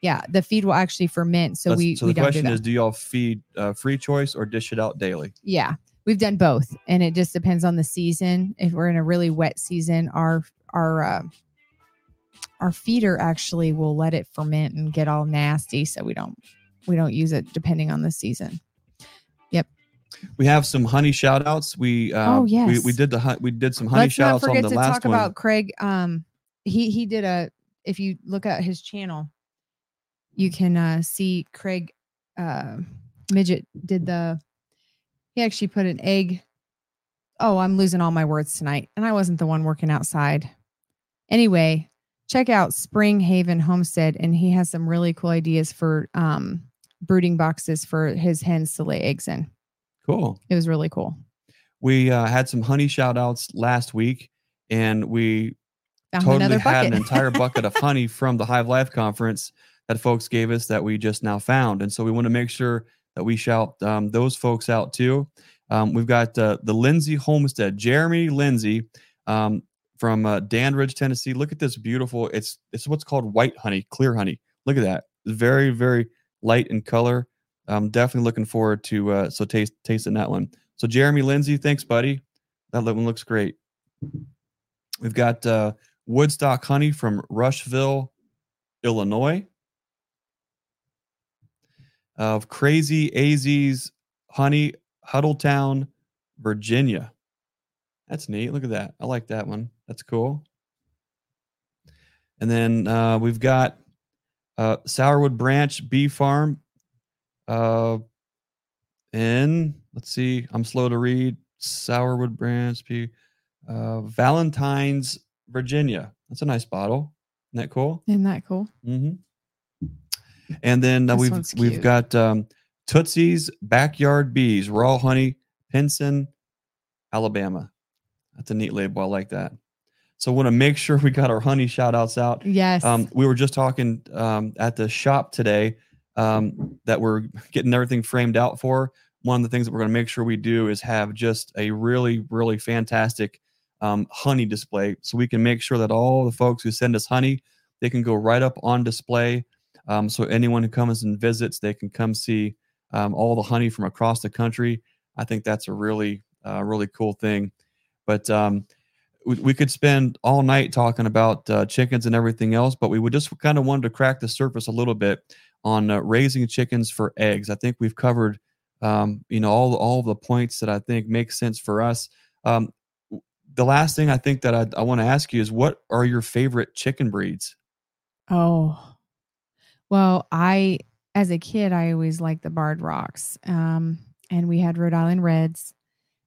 Yeah. The feed will actually ferment. So Let's- we, so we the do question that. is, do y'all feed uh, free choice or dish it out daily? Yeah, we've done both, and it just depends on the season. If we're in a really wet season, our our uh, our feeder actually will let it ferment and get all nasty, so we don't we don't use it depending on the season. Yep we have some honey shout outs. We uh, Oh, we, yes. we did the we did some honey Let's shout outs on forget the to last talk one. about Craig. Um, he he did a. If you look at his channel, you can uh, see Craig uh, Midget did the. He actually put an egg. Oh, I'm losing all my words tonight, and I wasn't the one working outside. Anyway, check out Spring Haven Homestead, and he has some really cool ideas for um, brooding boxes for his hens to lay eggs in. cool. It was really cool. We uh, had some honey shout outs last week, and we Found totally had an entire [LAUGHS] bucket of honey from the Hive Life conference that folks gave us that we just now found. And so we want to make sure that we shout um, those folks out too. Um, we've got uh, the Lindsay Homestead, Jeremy Lindsay. Um, from uh, Dandridge, Tennessee. Look at this beautiful. It's it's what's called white honey, clear honey. Look at that. Very very light in color. I'm definitely looking forward to uh, so taste tasting that one. So Jeremy Lindsay, thanks, buddy. That one looks great. We've got uh, Woodstock honey from Rushville, Illinois. Of Crazy AZ's honey, Huddleston, Virginia. That's neat. Look at that. I like that one. That's cool. And then uh, we've got uh, Sourwood Branch Bee Farm. Uh, in let's see, I'm slow to read. Sourwood Branch Bee, uh, Valentine's, Virginia. That's a nice bottle. Isn't that cool? Isn't that cool? Mm-hmm. And then uh, we've we've got um, Tootsie's Backyard Bees, Raw Honey, Pinson, Alabama. That's a neat label. I like that. So I want to make sure we got our honey shout outs out. Yes. Um, we were just talking um, at the shop today um, that we're getting everything framed out for. One of the things that we're going to make sure we do is have just a really, really fantastic um, honey display, so we can make sure that all the folks who send us honey, they can go right up on display. Um, so anyone who comes and visits, they can come see um, all the honey from across the country. I think that's a really, uh, really cool thing. But um, we, could spend all night talking about uh, chickens and everything else, but we would just kind of wanted to crack the surface a little bit on uh, raising chickens for eggs. I think we've covered, um, you know, all all the points that I think make sense for us. Um, the last thing I think that I, I want to ask you is, what are your favorite chicken breeds? Oh, well, I, as a kid, I always liked the Barred Rocks. Um, and we had Rhode Island Reds.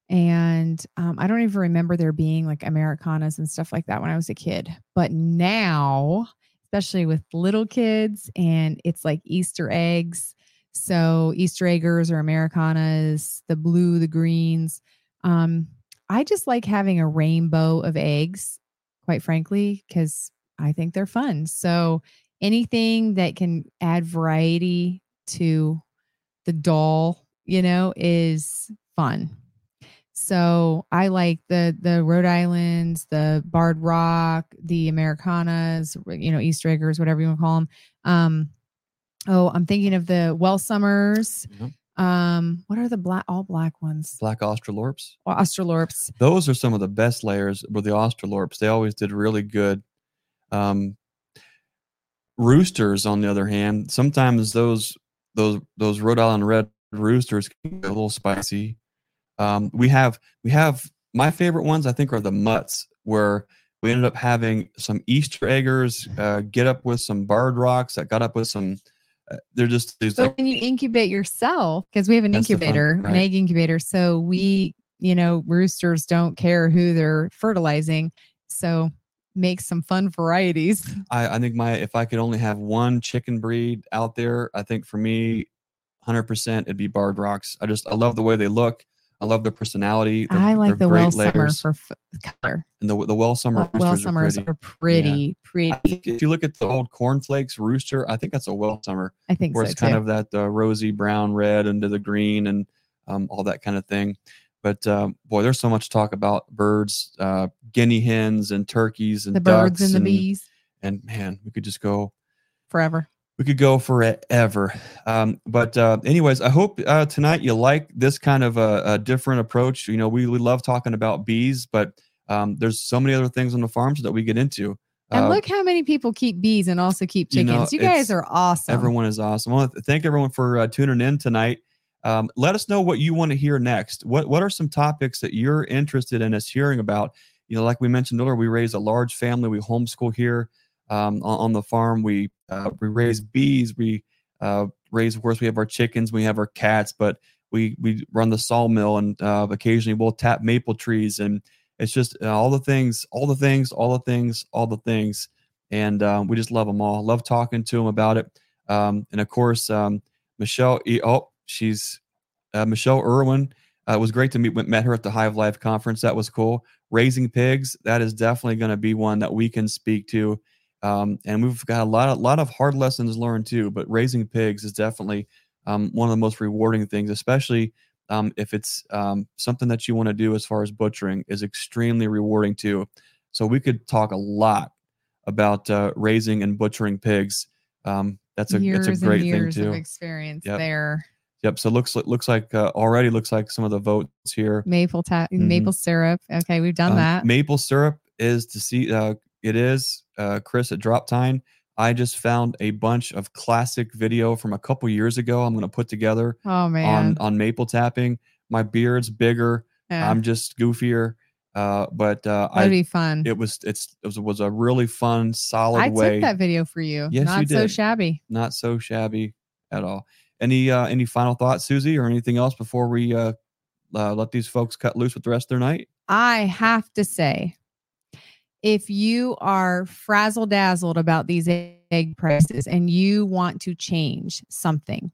And um, I don't even remember there being like Americanas and stuff like that when I was a kid. But now, especially with little kids, and it's like Easter eggs. So Easter eggers or Americanas, the blue, the greens. Um, I just like having a rainbow of eggs, quite frankly, because I think they're fun. So anything that can add variety to the doll, you know, is fun. So I like the the Rhode Islands, the Barred Rock, the Americanas, you know, Easter eggers, whatever you want to call them. Um, oh, I'm thinking of the Welsummers. Yep. Um, what are the black all black ones? Black Australorps. Well, Australorps. Those are some of the best layers. Were the Australorps? They always did really good. Um, roosters, on the other hand, sometimes those those those Rhode Island red roosters can be a little spicy. Um, we have we have my favorite ones. I think are the mutts, where we ended up having some Easter eggers uh, get up with some barred rocks that got up with some. Uh, they're just these But like when you incubate yourself, because we have an the fun, incubator, an egg incubator, so we, you know, roosters don't care who they're fertilizing. So make some fun varieties. I, I think my if I could only have one chicken breed out there, I think for me, hundred percent it'd be barred rocks. I just I love the way they look. I love their personality. They're, I like the Welsummer for f- color. and the the Welsummer Uh, Welsummers are pretty. pretty, pretty. If you look at the old cornflakes rooster, I think that's a Welsummer I think where so it's too. kind of that uh, rosy brown red into the green and um, all that kind of thing. But uh, boy, there's so much to talk about birds, uh, guinea hens, and turkeys, and the birds ducks and the bees And man, we could just go forever. We could go forever. Um, but uh, anyways, I hope uh, tonight you like this kind of a, a different approach. You know, we, we love talking about bees, but um, there's so many other things on the farms that we get into. And Uh, look how many people keep bees and also keep you chickens. know, You, guys are awesome. Everyone is awesome. I want to thank everyone for uh, tuning in tonight. Um, let us know what you want to hear next. What what are some topics that you're interested in us hearing about? You know, like we mentioned earlier, we raise a large family. We homeschool here um, on, on the farm. We uh, we raise bees. We uh, raise, of course, we have our chickens. We have our cats, but we we run the sawmill, and uh, occasionally we'll tap maple trees, and it's just uh, all the things, all the things, all the things, all the things, and um, we just love them all. Love talking to them about it. Um, and of course, um, Michelle. Oh, she's uh, Michelle Irwin. Uh, it was great to meet met her at the Hive Life conference. That was cool. Raising pigs. That is definitely going to be one that we can speak to. Um, and we've got a lot of lot of hard lessons learned too. But raising pigs is definitely um, one of the most rewarding things, especially um, if it's um, something that you want to do as far as butchering is extremely rewarding too. So we could talk a lot about uh, raising and butchering pigs. Um, that's a years that's a great and years thing too. of experience Yep. there. Yep. So looks looks like uh, already looks like some of the votes here. Maple ta- Mhm. maple syrup. Okay, we've done Um, that. Maple syrup is to see. Uh, it is uh, Chris at Drop Tine. I just found a bunch of classic video from a couple years ago. I'm going to put together oh man. on on maple tapping. My beard's bigger. yeah. I'm just goofier. Uh, but uh, That'd I be fun. it was it's it was, was a really fun, solid I way. took that video for you. Yes, Not you so shabby. Not so shabby at all. Any uh, any final thoughts, Susie, or anything else before we uh, uh, let these folks cut loose with the rest of their night? I have to say, if you are frazzle dazzled about these egg prices and you want to change something,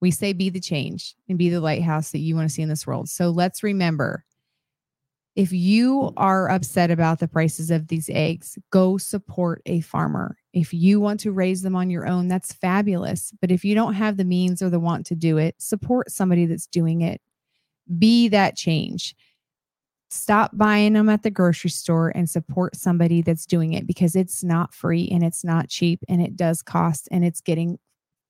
we say be the change and be the lighthouse that you want to see in this world. So let's remember if you are upset about the prices of these eggs, go support a farmer. If you want to raise them on your own, that's fabulous. But if you don't have the means or the want to do it, support somebody that's doing it. Be that change stop buying them at the grocery store and support somebody that's doing it because it's not free and it's not cheap and it does cost and it's getting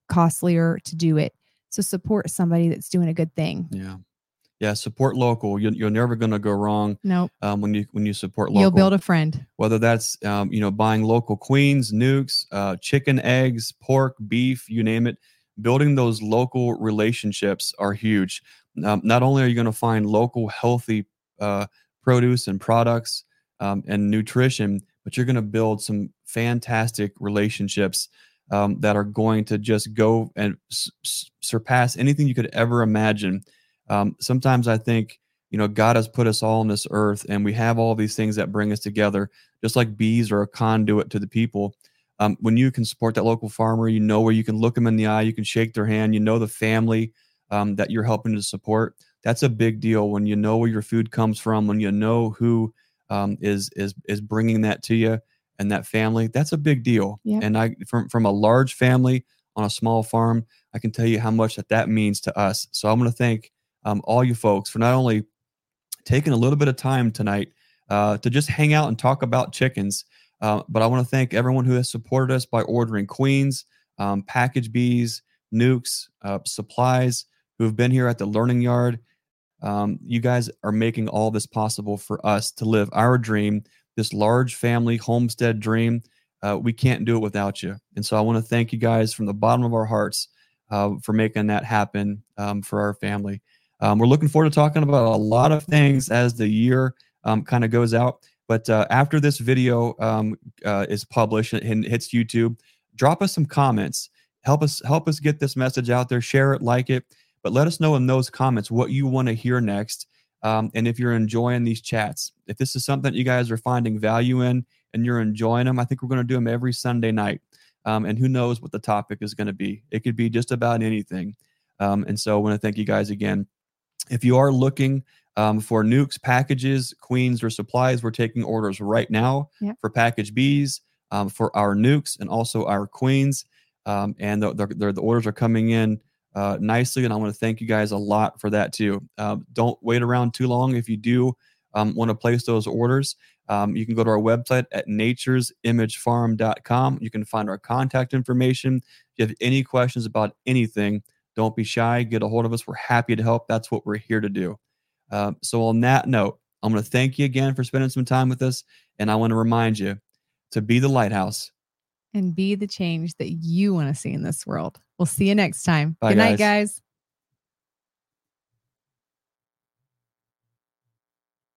costlier to do it. So support somebody that's doing a good thing. Yeah, yeah. Support local. You, you're never going to go wrong Nope. um, when you when you support local. You'll build a friend. whether that's um, you know buying local queens, nucs, uh, chicken, eggs, pork, beef, you name it. Building those local relationships are huge. Um, not only are you going to find local healthy uh, produce and products um, and nutrition, but you're going to build some fantastic relationships um, that are going to just go and s- surpass anything you could ever imagine. Um, sometimes I think you know God has put us all on this earth, and we have all these things that bring us together just like bees are a conduit to the people. Um, when you can support that local farmer, you know where you can look them in the eye, you can shake their hand, you know the family um, that you're helping to support. That's a big deal when you know where your food comes from, when you know who um, is is is bringing that to you and that family. That's a big deal. Yep. And I from from a large family on a small farm, I can tell you how much that that means to us. So I'm going to thank um, all you folks for not only taking a little bit of time tonight uh, to just hang out and talk about chickens. Uh, but I want to thank everyone who has supported us by ordering queens, um, package bees, nukes, uh, supplies, who have been here at the Learning Yard. Um, you guys are making all this possible for us to live our dream, this large family homestead dream. Uh, we can't do it without you. And so I want to thank you guys from the bottom of our hearts uh, for making that happen um, for our family. Um, we're looking forward to talking about a lot of things as the year um, kind of goes out. But uh, after this video um, uh, is published and hits YouTube, drop us some comments. Help us help us get this message out there. Share it, like it, but let us know in those comments what you want to hear next. Um, and if you're enjoying these chats, if this is something you guys are finding value in and you're enjoying them, I think we're going to do them every Sunday night. Um, and who knows what the topic is going to be? It could be just about anything. Um, and so I want to thank you guys again. If you are looking um, for nucs, packages, queens, or supplies, we're taking orders right now Yep. for package bees, um, for our nucs, and also our queens. Um, and the, the, the orders are coming in uh, nicely. And I want to thank you guys a lot for that too. Uh, don't wait around too long. If you do um, want to place those orders, um, you can go to our website at naturesimagefarm.com. You can find our contact information. If you have any questions about anything, don't be shy. Get a hold of us. We're happy to help. That's what we're here to do. Um, so, on that note, I'm going to thank you again for spending some time with us. And I want to remind you to be the lighthouse. and be the change that you want to see in this world. We'll see you next time. Bye, Good night, guys. guys.